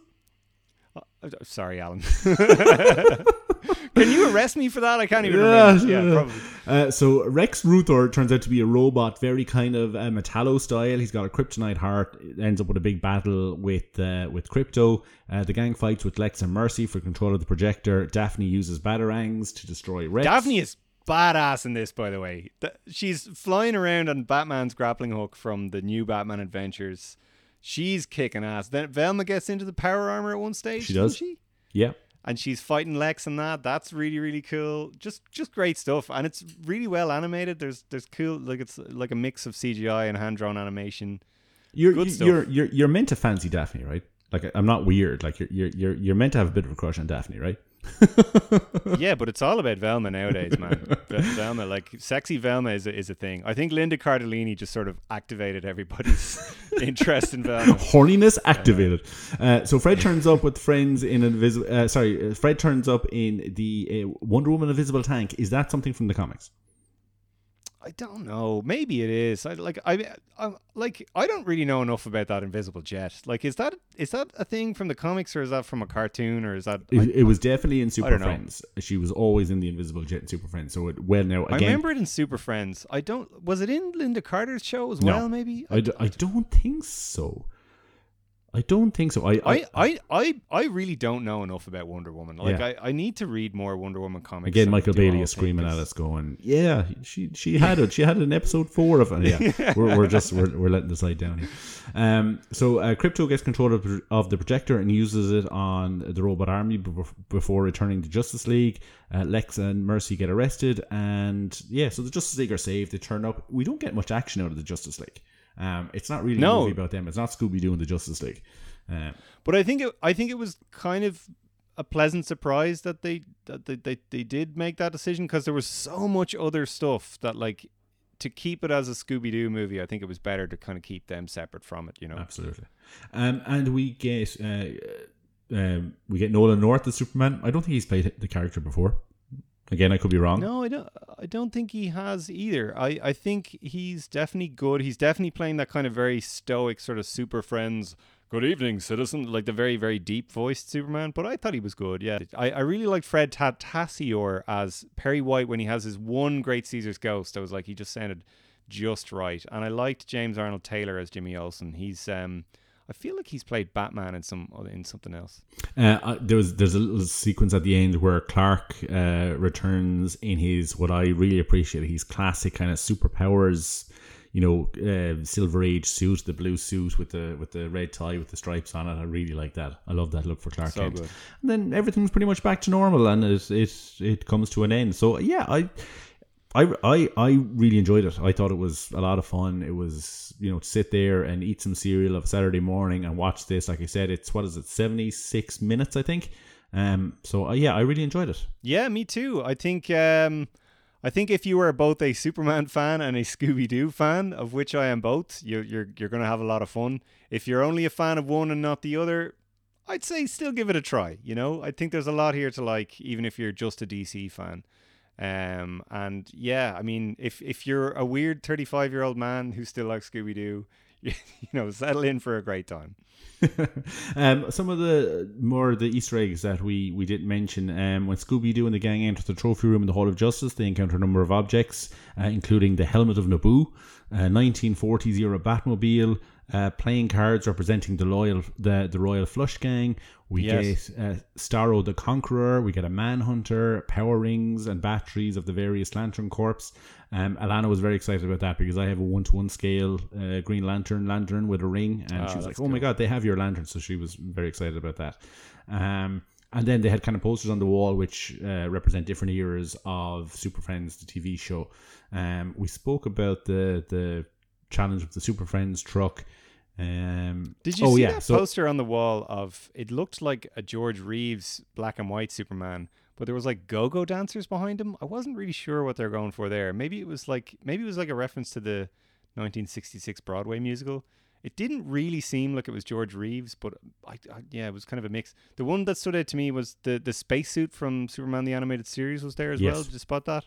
Speaker 2: Uh, Sorry, Alan. (laughs) Can you arrest me for that? I can't even remember. Yeah, probably.
Speaker 3: Uh, so Rex Luthor turns out to be a robot, very kind of uh, Metallo style. He's got a kryptonite heart. Ends up with a big battle with uh, with Krypto. Uh, the gang fights with Lex and Mercy for control of the projector. Daphne uses batarangs to destroy Rex.
Speaker 2: Daphne is badass in this, by the way. She's flying around on Batman's grappling hook from the new Batman Adventures. She's kicking ass. Then Velma gets into the power armor at one stage.
Speaker 3: She
Speaker 2: doesn't. She?
Speaker 3: Yeah.
Speaker 2: And she's fighting Lex and that. That's really really cool. Just just great stuff, and it's really well animated. There's there's cool like it's like a mix of CGI and hand drawn animation.
Speaker 3: You're
Speaker 2: Good
Speaker 3: you-
Speaker 2: stuff.
Speaker 3: you're you're you're meant to fancy Daphne, right? Like I'm not weird. Like you're you're you're you're meant to have a bit of a crush on Daphne, right? (laughs)
Speaker 2: yeah, but it's all about Velma nowadays, man. (laughs) Velma, like sexy Velma, is a, is a thing. I think Linda Cardellini just sort of activated everybody's (laughs) interest in Velma.
Speaker 3: Horniness activated. Uh, so Fred turns up with friends in invisible. Uh, sorry, uh, Fred turns up in the uh, Wonder Woman invisible tank. Is that something from the comics?
Speaker 2: I don't know. Maybe it is. I like. I, I like. I don't really know enough about that invisible jet. Like, is that is that a thing from the comics, or is that from a cartoon, or is that?
Speaker 3: It,
Speaker 2: I,
Speaker 3: it was definitely in Super
Speaker 2: don't know.
Speaker 3: Friends. She was always in the invisible jet in Super Friends. So it well now
Speaker 2: I remember it in Super Friends. I don't. Was it in Lynda Carter's show as
Speaker 3: No.
Speaker 2: well? Maybe.
Speaker 3: I, d- I don't think so. I don't think so. I,
Speaker 2: I, I, I, I really don't know enough about Wonder Woman. Like,
Speaker 3: Yeah.
Speaker 2: I, I need to read more Wonder Woman comics.
Speaker 3: Again, Michael Bailey is screaming at us, going, "Yeah, she she had it. She had it in episode four of it. Yeah, (laughs) we're, we're just we're, we're letting the side down here." Um, so uh, Krypto gets control of, of the projector and uses it on the robot army before returning to Justice League. Uh, Lex and Mercy get arrested, and yeah, so the Justice League are saved. They turn up. We don't get much action out of the Justice League. Um, it's not really a
Speaker 2: No.
Speaker 3: movie about them. It's not Scooby Doo and the Justice League. Um,
Speaker 2: But I think it, I think it was kind of a pleasant surprise that they that they, they, they did make that decision because there was so much other stuff that like to keep it as a Scooby Doo movie. I think it was better to kind of keep them separate from it. You know.
Speaker 3: Absolutely. Um, and we get uh, um, we get Nolan North as Superman. I don't think he's played the character before. Again, I could be wrong.
Speaker 2: No, I don't. I don't think he has either. I, I think he's definitely good. He's definitely playing that kind of very stoic sort of super friends good evening, citizen. Like the very, very deep voiced Superman, but I thought he was good. Yeah, I, I really liked Fred Tatasciore as Perry White when he has his one Great Caesar's Ghost. I was like, he just sounded just right, and I liked James Arnold Taylor as Jimmy Olsen. He's um, I feel like he's played Batman in some in something else.
Speaker 3: Uh, there was there's a little sequence at the end where Clark uh, returns in his what I really appreciate his classic kind of superpowers, you know, uh, silver age suit, the blue suit with the with the red tie with the stripes on it. I really like that. I love that look for Clark
Speaker 2: so
Speaker 3: Kent.
Speaker 2: Good.
Speaker 3: And then everything's pretty much back to normal, and it it it comes to an end. So yeah, I I, I, I really enjoyed it. I thought it was a lot of fun. It was, you know, to sit there and eat some cereal of Saturday morning and watch this. Like I said, it's what is it, 76 minutes, I think. Um, so uh, yeah, I really enjoyed it.
Speaker 2: Yeah, me too. I think, um, I think if you are both a Superman fan and a Scooby Doo fan, of which I am both, you're you're you're gonna have a lot of fun. If you're only a fan of one and not the other, I'd say still give it a try. You know, I think there's a lot here to like, even if you're just a DC fan. Um, and yeah, I mean, if if you're a weird 35 year old man who still likes Scooby Doo, (laughs) you, know, settle in for a great time. (laughs)
Speaker 3: um, some of the more the Easter eggs that we we didn't mention. Um, when Scooby Doo and the gang enter the trophy room in the Hall of Justice, they encounter a number of objects, uh, including the helmet of Nabu, a 1940s era Batmobile, uh, playing cards representing the loyal the, the Royal Flush Gang. We
Speaker 2: Yes.
Speaker 3: get uh, Starro the Conqueror. We get a Manhunter, power rings, and batteries of the various Lantern Corps. Um, Alana was very excited about that because I have a one to one scale uh, Green Lantern lantern with a ring, and
Speaker 2: Oh,
Speaker 3: she was like, "Oh my god, they have your lantern!" So she was very excited about that. Um, and then they had kind of posters on the wall which uh, represent different eras of Super Friends, the TV show. Um, we spoke about the the challenge of the Super Friends truck. Um,
Speaker 2: Did you
Speaker 3: oh,
Speaker 2: see
Speaker 3: yeah,
Speaker 2: that
Speaker 3: so-
Speaker 2: poster on the wall of it looked like a George Reeves black and white Superman, but there was like go-go dancers behind him. I wasn't really sure what they're going for there. Maybe it was like maybe it was like a reference to the 1966 Broadway musical. It didn't really seem like it was George Reeves, but I, I, yeah, it was kind of a mix. The one that stood out to me was the the spacesuit from Superman the animated series was there as well.
Speaker 3: Yes.
Speaker 2: Did you spot that?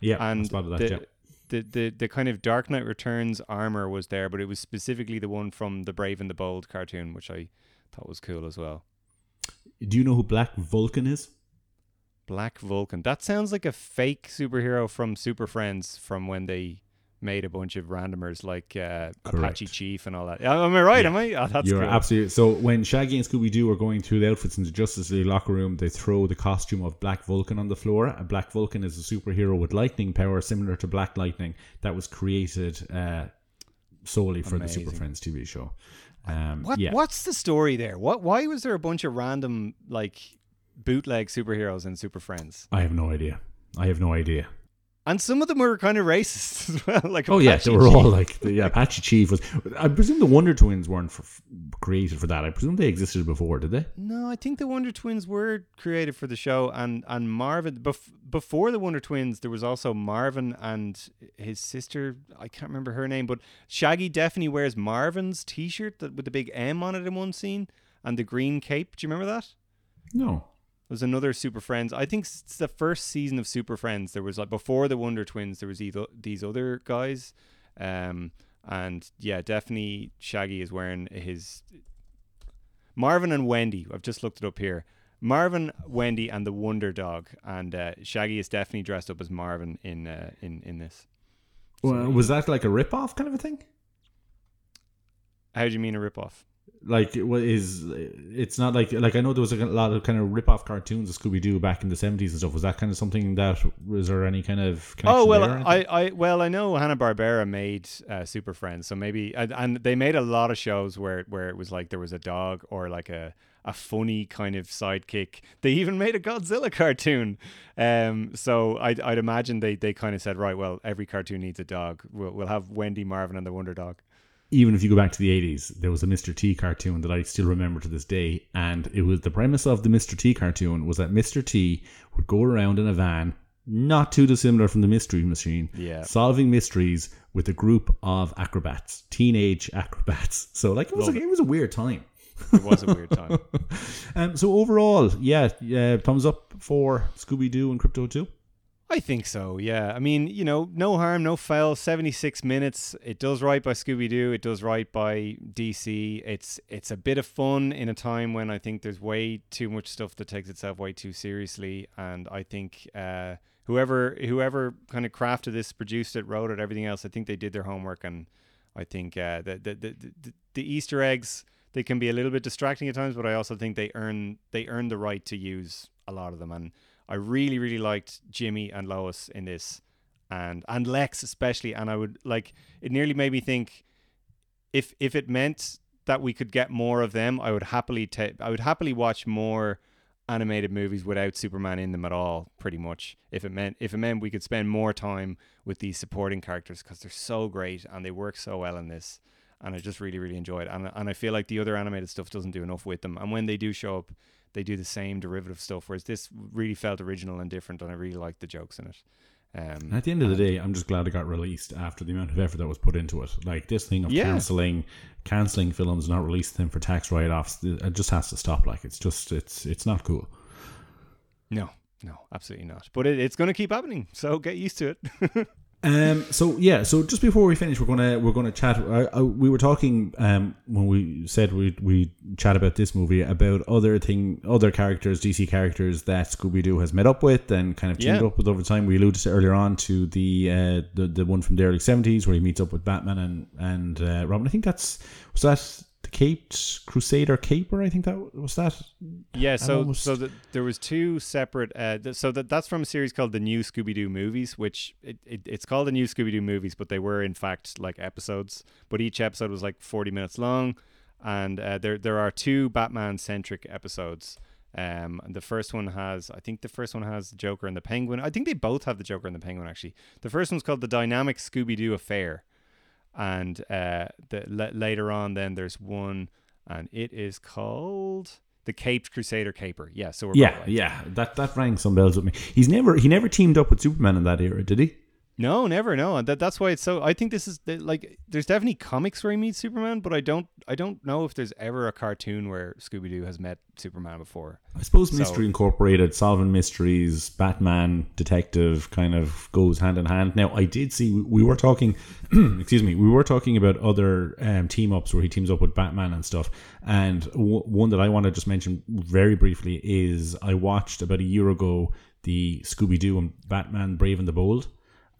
Speaker 3: Yeah, I
Speaker 2: and
Speaker 3: spotted that.
Speaker 2: the,
Speaker 3: yeah.
Speaker 2: The, the the kind of Dark Knight Returns armor was there, but it was specifically the one from the Brave and the Bold cartoon, which I thought was cool as well.
Speaker 3: Do you know who Black Vulcan is?
Speaker 2: Black Vulcan. That sounds like a fake superhero from Super Friends from when they made a bunch of randomers like uh, Apache Chief and all that. Am I right?
Speaker 3: Yeah.
Speaker 2: Am I? Oh, that's
Speaker 3: You're
Speaker 2: cool.
Speaker 3: absolutely so. When Shaggy and Scooby Doo are going through the outfits in the Justice League locker room, they throw the costume of Black Vulcan on the floor. And Black Vulcan is a superhero with lightning power, similar to Black Lightning, that was created uh, solely for the Super Friends TV show. Um,
Speaker 2: What
Speaker 3: yeah.
Speaker 2: What's the story there? What? Why was there a bunch of random like bootleg superheroes in Super Friends?
Speaker 3: I have no idea. I have no idea.
Speaker 2: And some of them were kind of racist (laughs) as well. Like
Speaker 3: Oh yeah, they were all like the yeah, Apache Chief was. I presume the Wonder Twins weren't for, created for that. I presume they existed before, did they?
Speaker 2: No, I think the Wonder Twins were created for the show, and and Marvin bef- before the Wonder Twins, there was also Marvin and his sister. I can't remember her name, but Shaggy definitely wears Marvin's T-shirt that with the big M on it in one scene and the green cape. Do you remember that?
Speaker 3: No.
Speaker 2: There's another Super Friends. I think it's the first season of Super Friends. There was like before the Wonder Twins, there was either, these other guys, um, and yeah, definitely Shaggy is wearing his Marvin and Wendy. I've just looked it up here. Marvin, Wendy, and the Wonder Dog, and uh, Shaggy is definitely dressed up as Marvin in uh, in in this.
Speaker 3: Well, was that like a rip off kind of a thing?
Speaker 2: How do you mean a ripoff?
Speaker 3: Like what is it's not like like I know there was a lot of kind of rip off cartoons of Scooby Doo back in the seventies and stuff. Was that kind of something that was there any kind of
Speaker 2: Oh well, I. I well I know Hanna Barbera made uh, Super Friends, so maybe and, and they made a lot of shows where where it was like there was a dog or like a a funny kind of sidekick. They even made a Godzilla (laughs) cartoon. Um, so I'd, I'd imagine they, they kind of said, right, well, every cartoon needs a dog. We'll, we'll have Wendy, Marvin, and the Wonder Dog.
Speaker 3: Even if you go back to the eighties, there was a Mr. T cartoon that I still remember to this day, and it was the premise of the Mr. T cartoon was that Mr. T would go around in a van, not too dissimilar from the Mystery Machine,
Speaker 2: Yeah.
Speaker 3: solving mysteries with a group of acrobats, teenage (laughs) acrobats. So like it was
Speaker 2: Love
Speaker 3: like, it was a weird time.
Speaker 2: It was a weird time. (laughs)
Speaker 3: Um, so overall, yeah, yeah, thumbs up for Scooby Doo and Krypto Too.
Speaker 2: I think so. Yeah. I mean, you know, no harm, no foul. Seventy-six minutes. It does right by Scooby Doo. It does right by DC. It's it's a bit of fun in a time when I think there's way too much stuff that takes itself way too seriously, and I think uh, whoever whoever kind of crafted this, produced it, wrote it, everything else, I think they did their homework, and I think uh, the, the, the the the Easter eggs they can be a little bit distracting at times, but I also think they earn they earn the right to use a lot of them and. I really, really liked Jimmy and Lois in this, and and Lex especially. And I would like it. Nearly made me think if if it meant that we could get more of them, I would happily take. I would happily watch more animated movies without Superman in them at all. Pretty much, if it meant if it meant we could spend more time with these supporting characters because they're so great and they work so well in this. And I just really, really enjoy it. And and I feel like the other animated stuff doesn't do enough with them. And when they do show up, they do the same derivative stuff. Whereas this really felt original and different, and I really liked the jokes in it. Um,
Speaker 3: At the end of the day, I'm just glad it got released after the amount of effort that was put into it. Like this thing of
Speaker 2: Yeah.
Speaker 3: canceling, canceling films, not releasing them for tax write-offs, it just has to stop. Like it's just, it's, it's not cool.
Speaker 2: no, no, absolutely not. But it, it's going to keep happening, so get used to it. (laughs)
Speaker 3: Um. So yeah. So just before we finish, we're gonna we're gonna chat. I, I, we were talking um when we said we we chat about this movie about other thing other characters DC characters that Scooby Doo has met up with and kind of teamed
Speaker 2: Yeah.
Speaker 3: up with over time. We alluded to earlier on to the uh the, the one from the early seventies where he meets up with Batman and and uh, Robin. I think that's was that the Caped Crusader Caper. I think that was that.
Speaker 2: Yeah, so
Speaker 3: almost-
Speaker 2: so that there was two separate. Uh, th- so that that's from a series called the New Scooby Doo Movies, which it, it it's called the New Scooby Doo Movies, but they were in fact like episodes. But each episode was like forty minutes long, and uh, there there are two Batman centric episodes. Um, the first one has, I think the first one has the Joker and the Penguin. I think they both have the Joker and the Penguin actually. The first one's called the Dynamic Scooby Doo Affair, and uh, the la- later on then there's one, and it is called the Caped Crusader Caper. Yeah, so we're
Speaker 3: Yeah,
Speaker 2: right.
Speaker 3: yeah. That that rang some bells with me. He's never he never teamed up with Superman in that era, did he?
Speaker 2: No, never. No, and that, that's why it's so. I think this is like there's definitely comics where he meets Superman, but I don't I don't know if there's ever a cartoon where Scooby Doo has met Superman before.
Speaker 3: I suppose
Speaker 2: So-
Speaker 3: Mystery Incorporated, solving mysteries, Batman, detective kind of goes hand in hand. Now, I did see we, we were talking, (clears throat) excuse me, we were talking about other um, team ups where he teams up with Batman and stuff. And w- one that I want to just mention very briefly is I watched about a year ago the Scooby Doo and Batman Brave and the Bold.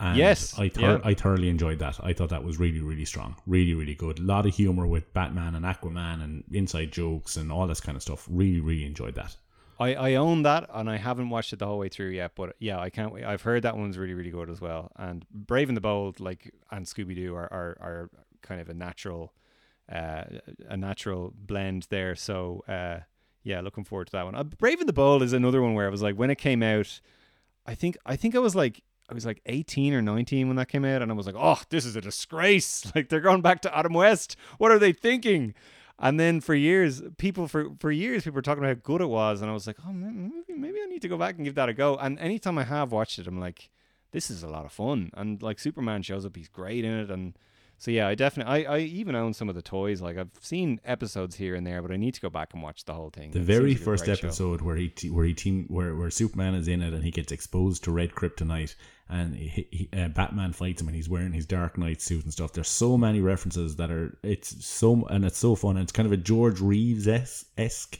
Speaker 3: And
Speaker 2: Yes,
Speaker 3: I
Speaker 2: yeah.
Speaker 3: I thoroughly enjoyed that. I thought that was really, really strong, really, really good. A lot of humor with Batman and Aquaman and inside jokes and all this kind of stuff. Really, really enjoyed that.
Speaker 2: I, I own that and I haven't watched it the whole way through yet, but yeah, I can't wait. I've heard that one's really, really good as well. And Brave and the Bold, like and Scooby Doo are, are, are kind of a natural uh, a natural blend there. So uh, yeah, looking forward to that one. Uh, Brave and the Bold is another one where I was like when it came out, I think I think I was like I was like 18 or 19 when that came out and I was like, "Oh, this is a disgrace. (laughs) Like they're going back to Adam West. What are they thinking?" And then for years, people for for years people were talking about how good it was, and I was like, oh, maybe maybe I need to go back and give that a go. And anytime I have watched it, I'm like, this is a lot of fun. And like Superman shows up, he's great in it, and so yeah, I definitely I, I even own some of the toys. Like I've seen episodes here and there, but I need to go back and watch the whole thing.
Speaker 3: The
Speaker 2: It
Speaker 3: very
Speaker 2: like
Speaker 3: first
Speaker 2: great show.
Speaker 3: episode where he te- where he team where where Superman is in it and he gets exposed to red kryptonite and he, he, uh, Batman fights him and he's wearing his Dark Knight suit and stuff. There's so many references that are it's so and it's so fun. And it's kind of a George Reeves esque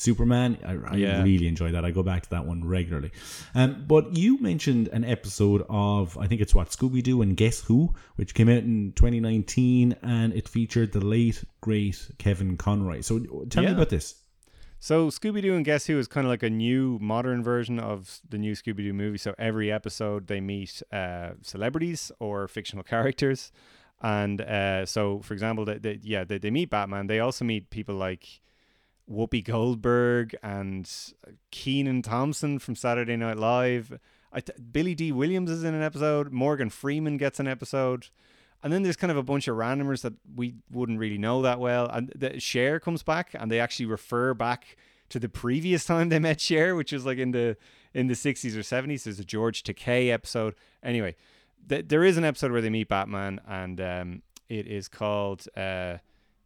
Speaker 3: Superman. I, I
Speaker 2: Yeah.
Speaker 3: really enjoy that. I go back to that one regularly. Um, but you mentioned an episode of I think it's what Scooby Doo and Guess Who, which came out in 2019, and it featured the late great Kevin Conroy. So tell me about this.
Speaker 2: So Scooby Doo and Guess Who is kind of like a new modern version of the new Scooby Doo movie. So every episode they meet uh, celebrities or fictional (laughs) characters, and uh, so for example, they, they, yeah they, they meet Batman. They also meet people like Whoopi Goldberg and Kenan Thompson from Saturday Night Live. Th- Billy Dee Williams is in an episode. Morgan Freeman gets an episode. And then there's kind of a bunch of randomers that we wouldn't really know that well. And the Cher comes back, and they actually refer back to the previous (laughs) time they met Cher, which was like in the in the 60s or 70s. There's a George Takei episode. Anyway, th- there is an episode where they meet Batman, and um, it is called uh,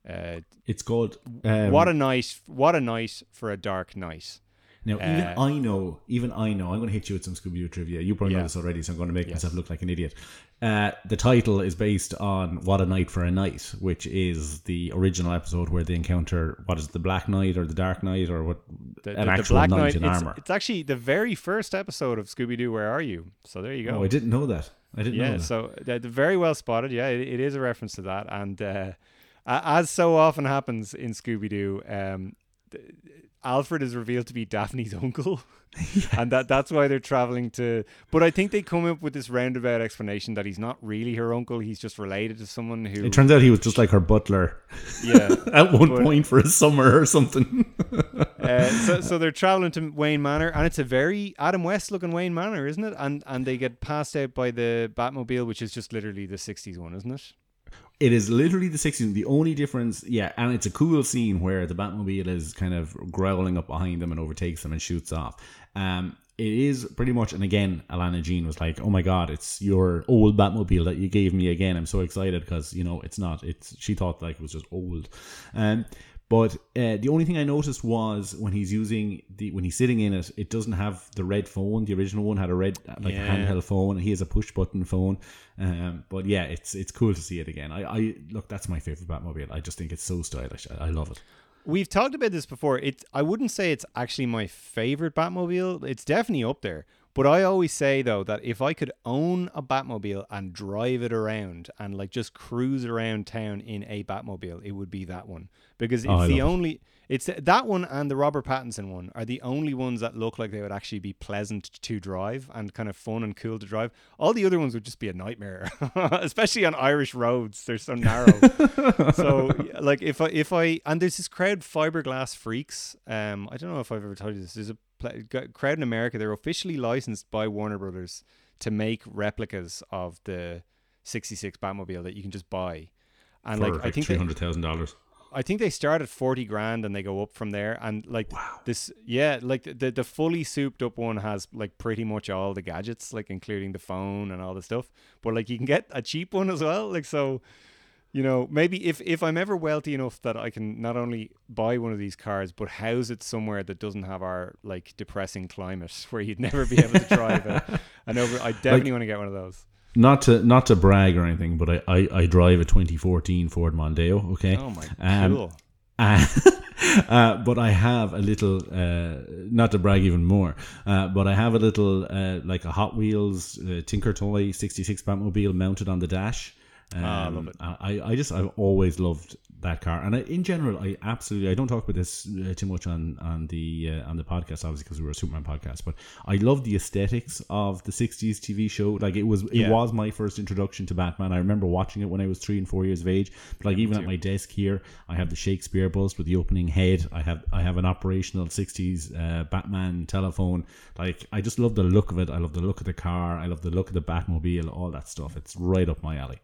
Speaker 2: uh,
Speaker 3: It's called um,
Speaker 2: "What a Night! What a Night for a Dark Knight."
Speaker 3: Now, even
Speaker 2: Uh,
Speaker 3: I know, even I know, I'm going to hit you with some Scooby Doo trivia. You probably know this already, so I'm going to make
Speaker 2: Yes.
Speaker 3: myself look like an idiot. Uh, the title is based on What a Night for a Knight, which is the original episode where they encounter what is it, the Black Knight or the Dark Knight or what
Speaker 2: The,
Speaker 3: an
Speaker 2: the- the
Speaker 3: actual
Speaker 2: Black
Speaker 3: knight in
Speaker 2: It's,
Speaker 3: armor.
Speaker 2: it's actually the very first episode of Scooby Doo. Where are you? So there you go.
Speaker 3: Oh, I didn't know that. I didn't know
Speaker 2: yeah,
Speaker 3: that.
Speaker 2: so uh, very well spotted. Yeah, it, it is a reference to that, and uh, as so often happens in Scooby Doo, um, th- Alfred is revealed to be Daphne's uncle, (laughs) and that that's why they're traveling to. But I think they come up with this roundabout explanation that he's not really her uncle; he's just related to someone who.
Speaker 3: it turns out he was just like her butler
Speaker 2: yeah. (laughs)
Speaker 3: at one
Speaker 2: But-
Speaker 3: point for a summer or something.
Speaker 2: Uh, so, so they're traveling to Wayne Manor, and it's a very Adam West looking Wayne Manor, isn't it? And and they get passed out by the Batmobile, which is just literally the '60s one, isn't it?
Speaker 3: It is literally the 60s. The only difference, yeah, and it's a cool scene where the Batmobile is kind of growling up behind them and overtakes them and shoots off. Um, it is pretty much, and again, Alana Jean was like, "Oh my god, it's your old Batmobile that you gave me again." I'm so excited because you know it's not. It's she thought like it was just old. Um, but uh, the only thing I noticed was when he's using the when he's sitting in it, it doesn't have the red phone. The original one had a red like
Speaker 2: Yeah.
Speaker 3: handheld phone. He has a push button phone. Um, but yeah, it's it's cool to see it again. I, I look, that's my favorite Batmobile. I just think it's so stylish. I, I love it.
Speaker 2: We've talked about this before. It's I wouldn't say it's actually my favorite Batmobile. It's definitely up there. But I always say though that if I could own a Batmobile and drive it around and like just cruise around town in a Batmobile, it would be that one because it's
Speaker 3: Oh,
Speaker 2: the
Speaker 3: love it.
Speaker 2: only it's that one and the Robert Pattinson one are the only ones that look like they would actually be pleasant to drive and kind of fun and cool to drive. All the other ones would just be a nightmare, (laughs) especially on Irish roads. They're so narrow. (laughs) so like if I if I and there's this crowd fiberglass freaks. Um, I don't know if I've ever told you this. There's a g- crowd in America. They're officially licensed by Warner Brothers to make replicas of the '66 Batmobile that you can just buy. And
Speaker 3: For
Speaker 2: like I think they,
Speaker 3: hundred thousand dollars.
Speaker 2: I think they start at forty grand and they go up from there. And like this, yeah, like the the fully souped up one has like pretty much all the gadgets, like including the phone and all the stuff. But like you can get a cheap one as well. Like so, you know, maybe if if I'm ever wealthy enough that I can not only buy one of these cars but house it somewhere that doesn't have our like depressing climate (laughs) where you'd never be able to drive it. (laughs) And over, I definitely want to get one of those.
Speaker 3: Not to not to brag or anything, but I, I, I drive a 2014 Ford Mondeo. Okay.
Speaker 2: Oh my
Speaker 3: Um,
Speaker 2: cool.
Speaker 3: Uh, (laughs) uh, but I have a little, uh, not to brag even more, uh, but I have a little, uh, like a Hot Wheels uh, Tinker Toy 66 Batmobile mounted on the dash. Um,
Speaker 2: Ah, I love it.
Speaker 3: I, I just, I've always loved that car. And I, in general, I absolutely, I don't talk about this uh, too much on, on the, uh, on the podcast, obviously, because we were a Superman podcast, but I love the aesthetics of the 60s TV show. Like it was, it
Speaker 2: Yeah.
Speaker 3: was my first introduction to Batman. I remember watching it when I was three and four years of age. But like even at my desk here, I have the Shakespeare bust with the opening head. I have I have an operational '60s uh, Batman telephone. Like I just love the look of it. I love the look of the car. I love the look of the Batmobile. All that stuff. It's right up my alley.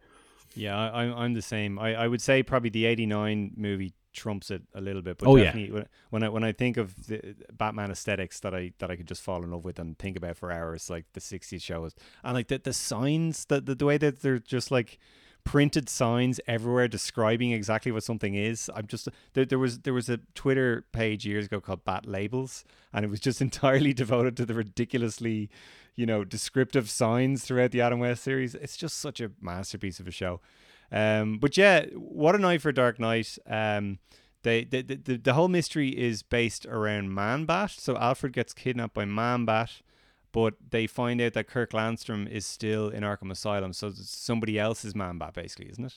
Speaker 2: Yeah, I, I'm I'm the same. I, I would say probably the '89 movie trumps it a little bit, but
Speaker 3: Oh, yeah.
Speaker 2: definitely when- when I when I think of the Batman aesthetics that I that I could just fall in love with and think about for hours, like the '60s shows, and like the the signs, the the, the way that they're just like printed signs everywhere describing exactly what something is. I'm just there, there was there was a Twitter page years ago called Bat Labels, and it was just (laughs) entirely devoted to the ridiculously, you know, descriptive signs throughout the Adam West series. It's just such a masterpiece of a show. Um, but yeah, what a night for Dark Knight. Um, they, the, the, the, the whole mystery is based around Man-Bat. So Alfred gets kidnapped by Man-Bat, but they find out that Kirk Langstrom is still in Arkham Asylum. So somebody else's Man-Bat, basically, isn't it?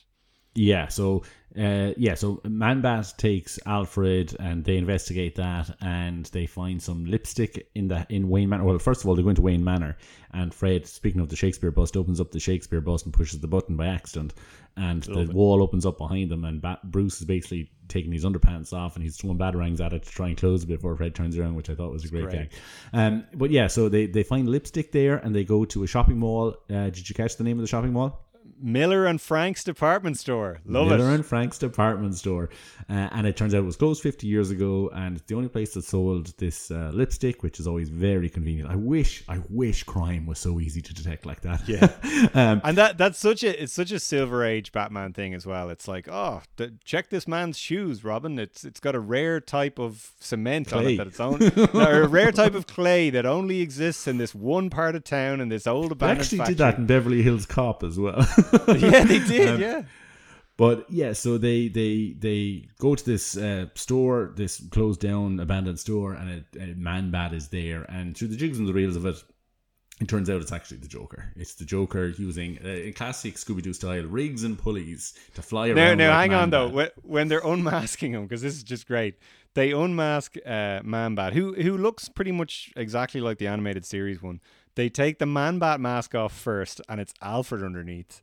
Speaker 3: Yeah, so uh, yeah, so Manbat takes Alfred and they investigate that and they find some lipstick in the in Wayne Manor. Well, first of all, they go into Wayne Manor and Fred, speaking of the Shakespeare bust, opens up the Shakespeare bust and pushes the button by accident, and
Speaker 2: Love
Speaker 3: the
Speaker 2: it.
Speaker 3: wall opens up behind them and Bat- Bruce is basically taking his underpants off and he's throwing batarangs at it to try and close it before Fred turns around, which I thought was a great,
Speaker 2: great.
Speaker 3: gag. Um, but yeah, so they they find lipstick there and they go to a shopping mall. Uh, did you catch the name of the shopping mall?
Speaker 2: Miller and Frank's department store. Love
Speaker 3: Miller
Speaker 2: it.
Speaker 3: and Frank's department store, uh, and it turns out it was closed 50 years ago, and it's the only place that sold this uh, lipstick, which is always very convenient. I wish, I wish crime was so easy to detect like that.
Speaker 2: Yeah. (laughs)
Speaker 3: um,
Speaker 2: and that that's such a it's such a silver age Batman thing as well. It's like, oh, th- check this man's shoes, Robin. It's it's got a rare type of cement on it that it's own, no, a rare type of clay that only exists in this one part of town in this old
Speaker 3: they
Speaker 2: abandoned
Speaker 3: actually
Speaker 2: factory.
Speaker 3: did that in Beverly Hills Cop as well. (laughs)
Speaker 2: yeah, they (laughs) did.
Speaker 3: Um,
Speaker 2: yeah.
Speaker 3: But yeah, so they they they go to this uh, store, this closed down abandoned store, and a, a man bat is there. And through the jigs and the reels of it, it turns out it's actually the Joker. It's the Joker using uh, classic Scooby Doo style rigs and pulleys to fly around.
Speaker 2: now,
Speaker 3: like
Speaker 2: hang on though. When, they're (laughs) unmasking him, because this is just great. They unmask uh, Man-Bat, who who looks pretty much exactly like the animated series one. They take the Man-Bat mask off first, and it's Alfred underneath.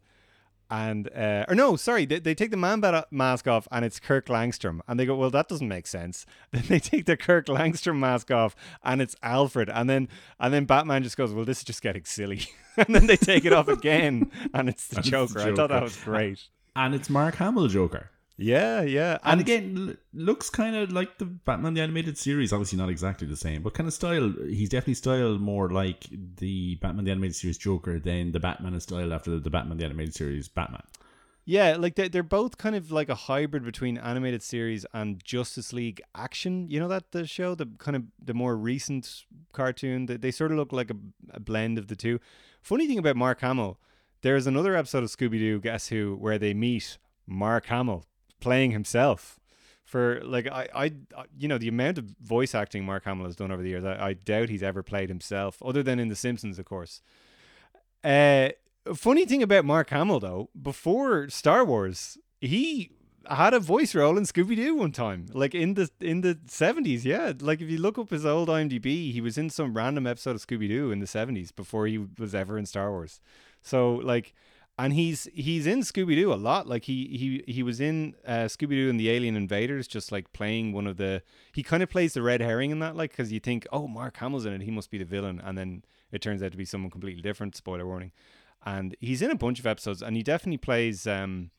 Speaker 2: And uh, or no, sorry, they, they take the Man-Bat mask off, and it's Kirk Langstrom. And they go, well, that doesn't make sense. (laughs) Then they take the Kirk Langstrom mask off, and it's Alfred. And then and then Batman just goes, well, this is just getting silly. (laughs) and then they take it off again, and it's the (laughs)
Speaker 3: And it's the
Speaker 2: Joker. I thought that was great.
Speaker 3: and it's Mark Hamill Joker.
Speaker 2: Yeah, yeah.
Speaker 3: And again, l- looks kind of like the Batman the animated series. Obviously, not exactly the same, but kind of style. He's definitely styled more like the Batman the animated series Joker than the Batman is styled after the Batman the animated series Batman.
Speaker 2: Yeah, like they they're both kind of like a hybrid between animated series and Justice League action. You know that the show, the kind of the more recent cartoon. They, they sort of look like a, a blend of the two. Funny thing about Mark Hamill, there's another episode of Scooby Doo, Guess Who, where they meet Mark Hamill playing himself. For like I, I, you know, the amount of voice acting Mark Hamill has done over the years, I, I doubt he's ever played himself, other than in The Simpsons, of course. Uh, funny thing about Mark Hamill though, before Star Wars, he had a voice role in Scooby Doo one time, like in the in the seventies. Yeah, like if you look up his old IMDb, he was in some random episode of Scooby Doo in the seventies before he was ever in Star Wars. So like, and he's he's in Scooby Doo a lot. Like he he he was in uh, Scooby Doo and the Alien Invaders, just like playing one of the. He kind of plays the red herring in that, like because you think, oh, Mark Hamill's in it, he must be the villain, and then it turns out to be someone completely different. Spoiler warning. And he's in a bunch of episodes, and he definitely plays um,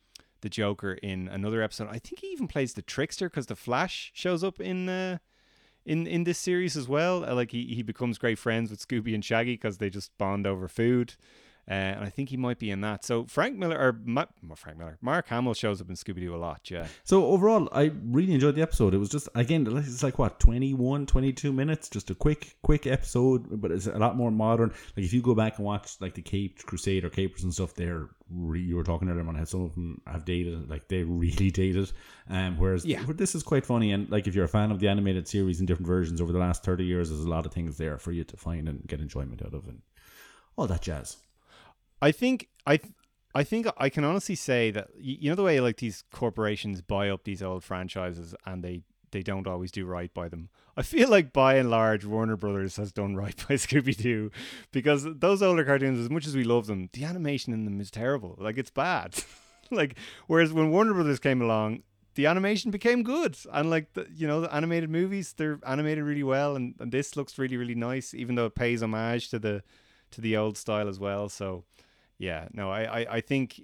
Speaker 2: the Joker in another episode. I think he even plays the Trickster because the Flash shows up in uh, in in this series as well. Uh, like he he becomes great friends with Scooby and Shaggy because they just bond over food. Uh, and I think he might be in that. So Frank Miller or Ma- Frank Miller, Mark Hamill shows up in Scooby Doo a lot. Yeah,
Speaker 3: So overall, I really enjoyed the episode. It was just again, it's like what 21, 22 minutes, just a quick, quick episode, but it's a lot more modern. Like if you go back and watch like the Caped Crusade or Capers and stuff, they're re- you were talking earlier on how some of them have dated, like they really (laughs) dated. Um, whereas
Speaker 2: Yeah.
Speaker 3: this is quite funny, and like if you're a fan of the animated series in different versions over the last thirty years, there's a lot of things there for you to find and get enjoyment out of, and all that jazz.
Speaker 2: I think I. Th- I think I can honestly say that you know the way like these corporations buy up these old franchises and they they don't always do right by them. I feel like by and large Warner Brothers has done (laughs) right by Scooby Doo because those older cartoons, as much as we love them, the animation in them is terrible. Like it's bad. (laughs) like whereas when Warner Brothers came along, the animation became good and like the, you know the animated movies they're animated really well and, and this looks really really nice even though it pays homage to the to the old style as well. So yeah, no, I, I, I think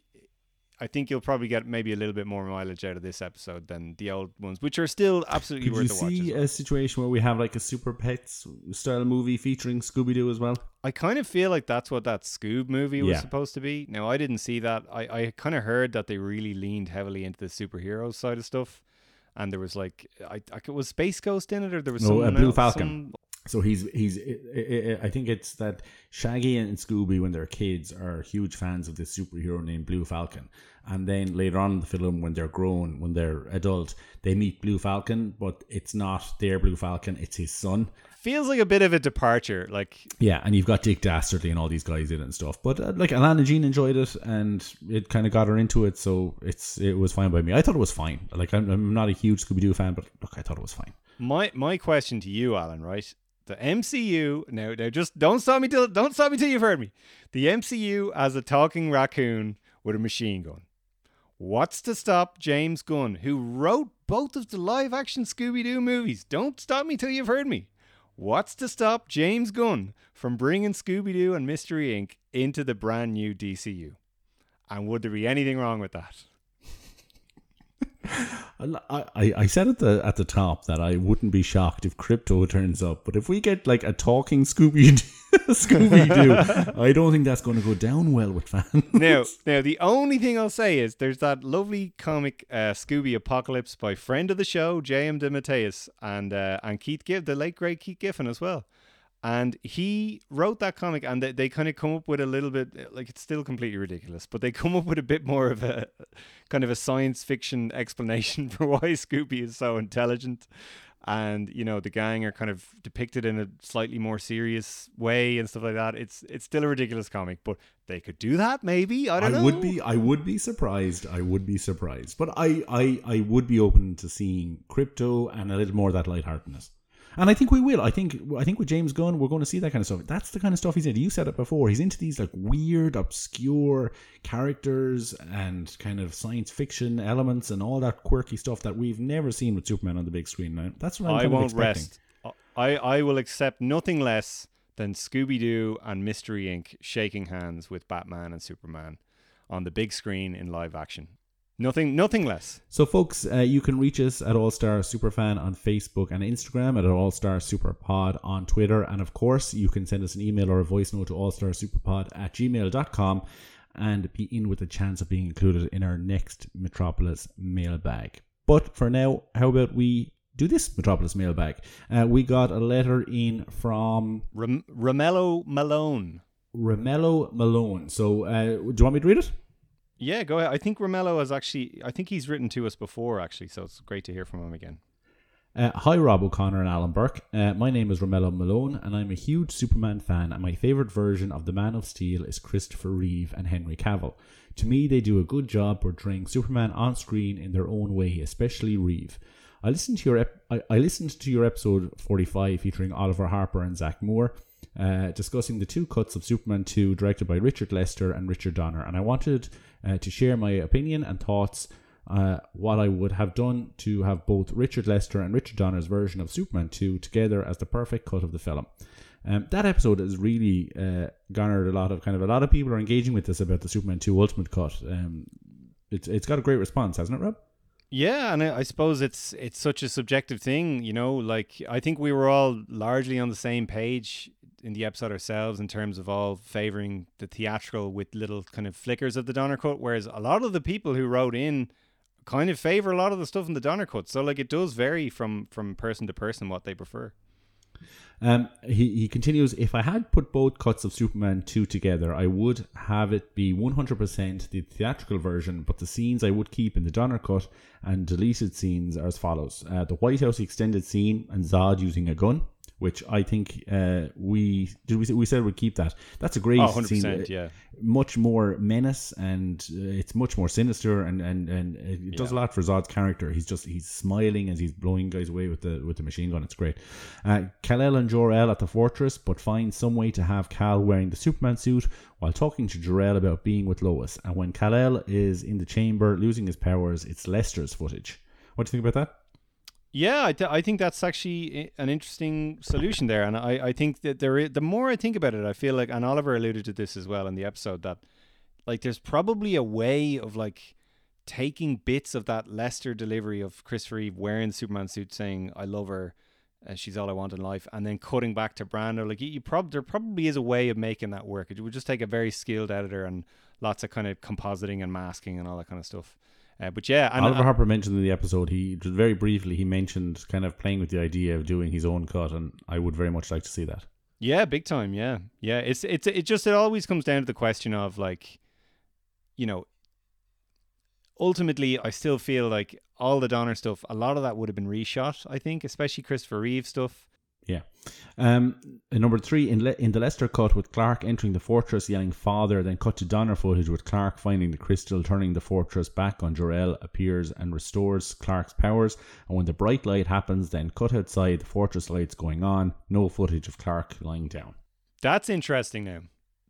Speaker 2: I think you'll probably get maybe a little bit more mileage out of this episode than the old ones, which are still absolutely
Speaker 3: Could
Speaker 2: worth
Speaker 3: you
Speaker 2: the watch.
Speaker 3: see
Speaker 2: well.
Speaker 3: a situation where we have like a Super Pets style movie featuring Scooby Doo as well?
Speaker 2: I kind of feel like that's what that Scoob movie was
Speaker 3: Yeah.
Speaker 2: supposed to be. Now I didn't see that. I, I kind of heard that they really leaned heavily into the superhero side of stuff, and there was like I, I was Space Ghost in it, or there was
Speaker 3: No,
Speaker 2: someone
Speaker 3: Blue
Speaker 2: else-
Speaker 3: Falcon.
Speaker 2: some-
Speaker 3: So he's he's I- think it's that Shaggy and Scooby when they're kids are huge fans of this superhero named Blue Falcon, and then later on in the film when they're grown, when they're adult, they meet Blue Falcon, but it's not their Blue Falcon, it's his son.
Speaker 2: feels like a bit of a departure. Like
Speaker 3: Yeah, and you've got Dick Dastardly and all these guys in it and stuff. But uh, like Alana Jean enjoyed it, and it kind of got her into it, so it's it was fine by me. I thought it was fine. Like I'm, I'm not a huge Scooby Doo fan, but look, I thought it was fine.
Speaker 2: My my question to you, Alan, right? The MCU now now just don't stop me till don't stop me till you've heard me. The MCU as a talking raccoon with a machine gun. What's to stop James Gunn, who wrote both of the live action Scooby Doo movies? Don't stop me till you've heard me. What's to stop James Gunn from bringing Scooby Doo and Mystery Inc. into the brand new DCU? And would there be anything wrong with that? (laughs)
Speaker 3: I, I, I said at the at the top that I wouldn't be shocked if Krypto (laughs) turns up, but if we get like a talking Scooby (laughs) Scooby Doo, I don't think that's going to go down well with fans.
Speaker 2: now, now the only thing I'll say is there's that lovely comic uh, Scooby Apocalypse by friend of the show J.M. DeMatteis and uh, and Keith Giff, the late great Keith Giffen as well. And he wrote that comic, and they, they kind of come up with a little bit uh, like it's still completely ridiculous, but they come up with a bit more of a (laughs) kind of a science fiction explanation (laughs) for why Scooby is so intelligent and you know the gang are kind of depicted in a slightly more serious way and stuff like that. It's it's still a ridiculous comic, but they could do that maybe. I don't
Speaker 3: I
Speaker 2: know.
Speaker 3: would be I would be surprised. I would be surprised. But I, I, I would be open to seeing Krypto and a little more of that lightheartedness. And I think we will. I think I think with James Gunn, we're going to see that kind of stuff. That's the kind of stuff he's into. You said it before. He's into these like weird, obscure characters and kind of science fiction elements and all that quirky stuff that we've never seen with Superman on the big screen. Now that's what I'm
Speaker 2: I won't
Speaker 3: expecting.
Speaker 2: rest. I I will accept nothing less than Scooby Doo and Mystery Inc. shaking hands with Batman and Superman on the big screen in live action. Nothing, nothing less.
Speaker 3: So, folks, uh, you can reach us at All Star Superfan on Facebook and Instagram, at All Star Superpod on Twitter, and of course, you can send us an email or a voice note to allstarsuperpod at gmail.com and be in with a chance of being included in our next Metropolis mailbag. But for now, how about we do this Metropolis mailbag? Uh, we got a letter in from
Speaker 2: Ram- Romello Malone.
Speaker 3: Romello Malone. So, uh, do you want me to read it?
Speaker 2: Yeah, go ahead. I think Romello has actually. I think he's written to us before, actually. So it's great to hear from him again.
Speaker 3: Uh, hi, Rob O'Connor and Alan Burke. Uh, my name is Romello Malone, and I'm a huge Superman fan. And my favorite version of the Man of Steel is Christopher Reeve and Henry Cavill. To me, they do a good job portraying Superman on screen in their own way, especially Reeve. I listened to your ep- I, I listened to your episode 45 featuring Oliver Harper and Zach Moore. Uh, discussing the two cuts of Superman 2 directed by Richard Lester and Richard Donner, and I wanted uh, to share my opinion and thoughts uh, what I would have done to have both Richard Lester and Richard Donner's version of Superman 2 together as the perfect cut of the film. Um, that episode has really uh, garnered a lot of kind of a lot of people are engaging with this about the Superman 2 Ultimate Cut. Um, it's it's got a great response, hasn't it, Rob?
Speaker 2: Yeah, and I I suppose it's it's such a subjective thing, you know. Like I think we were all largely on the same page in the episode ourselves in terms of all favoring the theatrical with little kind of flickers of the Donner cut, whereas a lot of the people who wrote in kind of favor a lot of the stuff in the Donner cut. So like it does vary from from person to person what they prefer.
Speaker 3: Um, he, he continues, if I had put both cuts of Superman 2 together, I would have it be 100% the theatrical version, but the scenes I would keep in the Donner cut and deleted scenes are as follows. Uh, the White House extended scene and Zod using a gun, which I think uh, we did we, we said we'd keep that. That's a great
Speaker 2: Oh,
Speaker 3: scene.
Speaker 2: 100%, yeah.
Speaker 3: Much more menace and uh, it's much more sinister and, and, and it does a lot for Zod's character. He's just he's smiling as he's blowing guys away with the with the machine gun. It's great. Uh, Kal-El and Jor-El at the fortress, but find some way to have Kal wearing the Superman suit while talking to Jor-El about being with Lois. And when Kal-El is in the chamber losing his powers, it's Lester's footage. What do you think about that?
Speaker 2: Yeah, I, th- I think that's actually an interesting solution there, and I, I think that there is, the more I think about it, I feel like, and Oliver alluded to this as well in the episode that, like, there's probably a way of like taking bits of that Lester delivery of Christopher Reeve wearing the Superman suit, saying "I love her," uh, she's all I want in life, and then cutting back to Brando. Like, you, you prob there probably is a way of making that work. It would just take a very skilled editor and lots of kind of compositing and masking and all that kind of stuff. Uh, but yeah, and
Speaker 3: Oliver
Speaker 2: uh,
Speaker 3: Harper mentioned in the episode, he just very briefly, he mentioned kind of playing with the idea of doing his own cut, and I would very much like to see that.
Speaker 2: Yeah, big time. Yeah, yeah. It's it's it just it always comes down to the question of like, you know, ultimately, I still feel like all the Donner stuff, a lot of that would have been reshot. I think, especially Christopher Reeve stuff.
Speaker 3: Yeah. Um, number three, in, Le- in the Lester cut with Clark entering the fortress yelling father, then cut to Donner footage with Clark finding the crystal, turning the fortress back on Jor-El, appears and restores Clark's powers. And when the bright light happens, then cut outside, the fortress lights going on, no footage of Clark lying down.
Speaker 2: That's interesting now,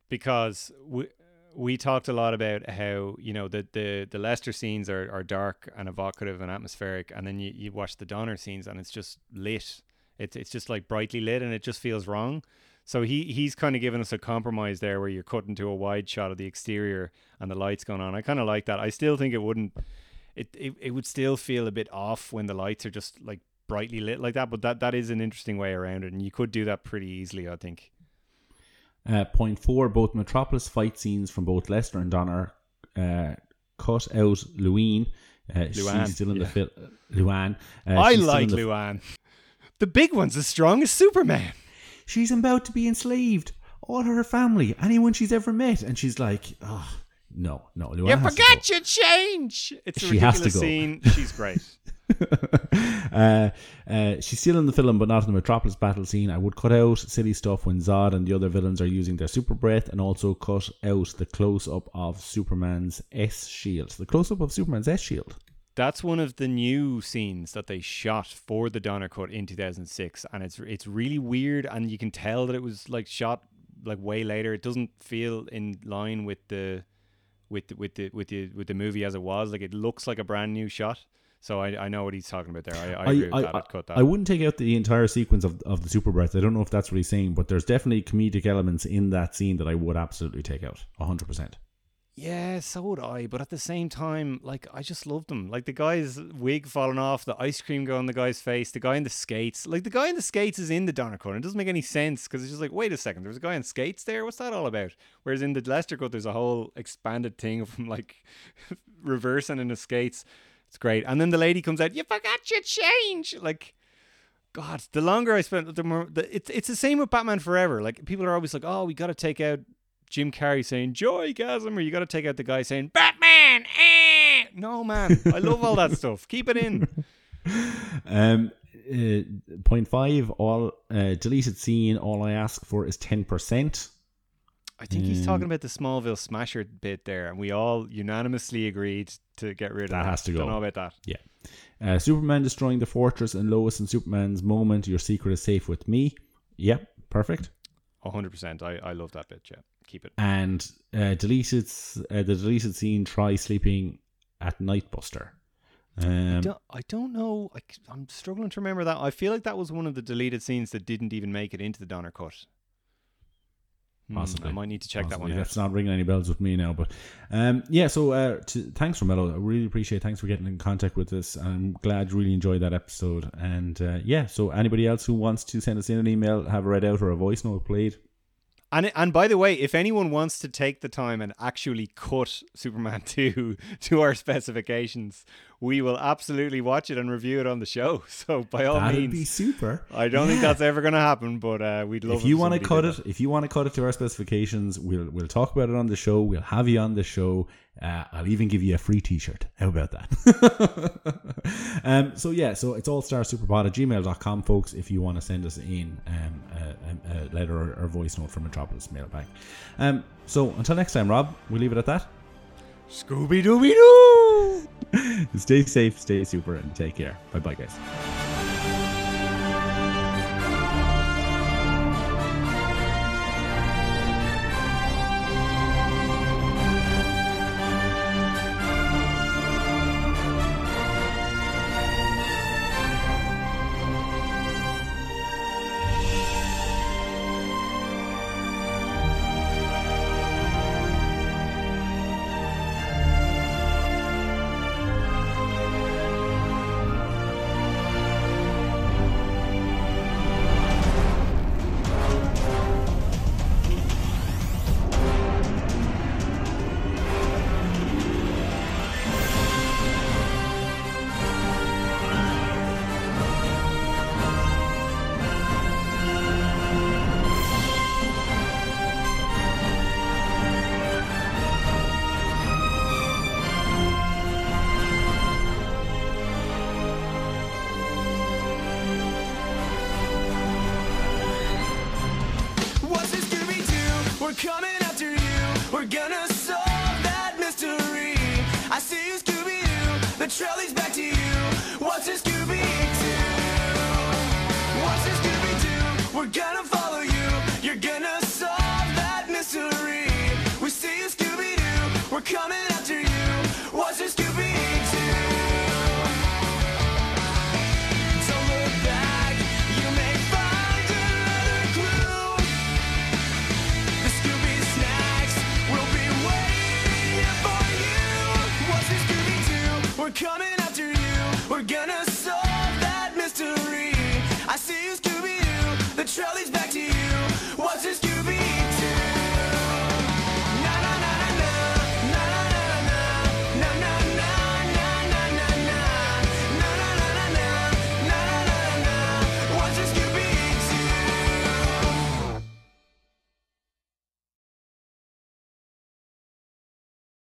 Speaker 2: because we we talked a lot about how you know the the the Lester scenes are, are dark and evocative and atmospheric, and then you, you watch the Donner scenes and it's just lit. It's it's just like brightly lit and it just feels wrong. So he he's kind of given us a compromise there, where you're cutting to a wide shot of the exterior and the lights going on. I kind of like that. I still think it wouldn't. It, it it would still feel a bit off when the lights are just like brightly lit like that. But that that is an interesting way around it, and you could do that pretty easily, I think.
Speaker 3: Uh, point four: Both Metropolis fight scenes from both Lester and Donner uh, cut out Luine. Uh,
Speaker 2: Luann,
Speaker 3: she's still in
Speaker 2: yeah.
Speaker 3: the film. Luann. Uh,
Speaker 2: I
Speaker 3: she's still in
Speaker 2: like Luann. The big one's as strong as Superman.
Speaker 3: she's about to be enslaved. All her family, anyone she's ever met, and she's like, oh, no, no. Luann
Speaker 2: You
Speaker 3: has
Speaker 2: forgot your change. It's a
Speaker 3: She has to
Speaker 2: ridiculous
Speaker 3: go.
Speaker 2: scene. (laughs) She's great.
Speaker 3: uh, uh, she's still in the film, but not in the Metropolis battle scene. I would cut out silly stuff when Zod and the other villains are using their super breath, and also cut out the close up of Superman's S shield. The close up of Superman's S shield.
Speaker 2: That's one of the new scenes that they shot for the Donner cut in 2006, and it's it's really weird, and you can tell that it was like shot like way later. It doesn't feel in line with the with the, with the with the with the movie as it was. Like it looks like a brand new shot. So I, I know what he's talking about there. I, I agree with that. I'd cut that.
Speaker 3: I wouldn't take out the entire sequence of, of the super breath. I don't know if that's what he's saying, but there's definitely comedic elements in that scene that I would absolutely take out. 100%.
Speaker 2: Yeah, so would I. But at the same time, like I just loved them. Like the guy's wig falling off, the ice cream going on the guy's face, the guy in the skates. Like the guy in the skates is in the Donner cut. It doesn't make any sense because it's just like, wait a second, there's a guy in skates there. What's that all about? Whereas in the Lester cut, there's a whole expanded thing of him (laughs) like reversing in the skates. It's great. And then the lady comes out. You forgot your change. Like. God, the longer I spent, the more the, it's it's the same with Batman Forever. Like people are always like, "Oh, we got to take out Jim Carrey saying joygasm, or you got to take out the guy saying Batman." Eh. No, man, I love all that stuff. Keep it in. (laughs)
Speaker 3: Um, uh, point five, all uh, deleted scene, all I ask for is 10%.
Speaker 2: I think he's talking about the Smallville Smasher bit there, and we all unanimously agreed to get rid of that.
Speaker 3: That has to
Speaker 2: Don't
Speaker 3: go.
Speaker 2: know about that.
Speaker 3: Yeah. Uh, Superman destroying the fortress and Lois and Superman's moment. Your secret is safe with me. Yep, perfect.
Speaker 2: hundred percent. I I love that bit. Yeah, keep it.
Speaker 3: And uh, deleted uh, the deleted scene. Try sleeping at Nightbuster. Um,
Speaker 2: don't, I don't know. I, am struggling to remember that. I feel like that was one of the deleted scenes that didn't even make it into the Donner cut. Hmm,
Speaker 3: Possibly.
Speaker 2: I might need to check that one out.
Speaker 3: That's not ringing any bells with me now, but um, yeah. So uh, to, thanks, Romello. I really appreciate. Thanks for getting in contact with us. I'm glad you really enjoyed that episode. And uh, yeah, so anybody else who wants to send us in an email, have a read out or a voice note played,
Speaker 2: And and by the way, if anyone wants to take the time and actually cut Superman (laughs) 2 to our specifications, we will absolutely watch it and review it on the show. (laughs) So by all
Speaker 3: that'd
Speaker 2: means,
Speaker 3: be super.
Speaker 2: I don't think that's ever going to happen, but uh, we'd love
Speaker 3: if you want to cut it, if you want to cut it to our specifications, we'll we'll talk about it on the show. We'll have you on the show. Uh, I'll even give you a free T-shirt. (laughs) How about that? (laughs) um, so yeah, so it's all star superpod at gmail.com, folks. If you want to send us in um, a, a, a letter or, or voice note from Metropolis Mailbag. Um, so until next time, Rob, we leave it at that.
Speaker 2: Scooby Dooby Doo! (laughs)
Speaker 3: stay safe, stay super, and take care. Bye bye, guys.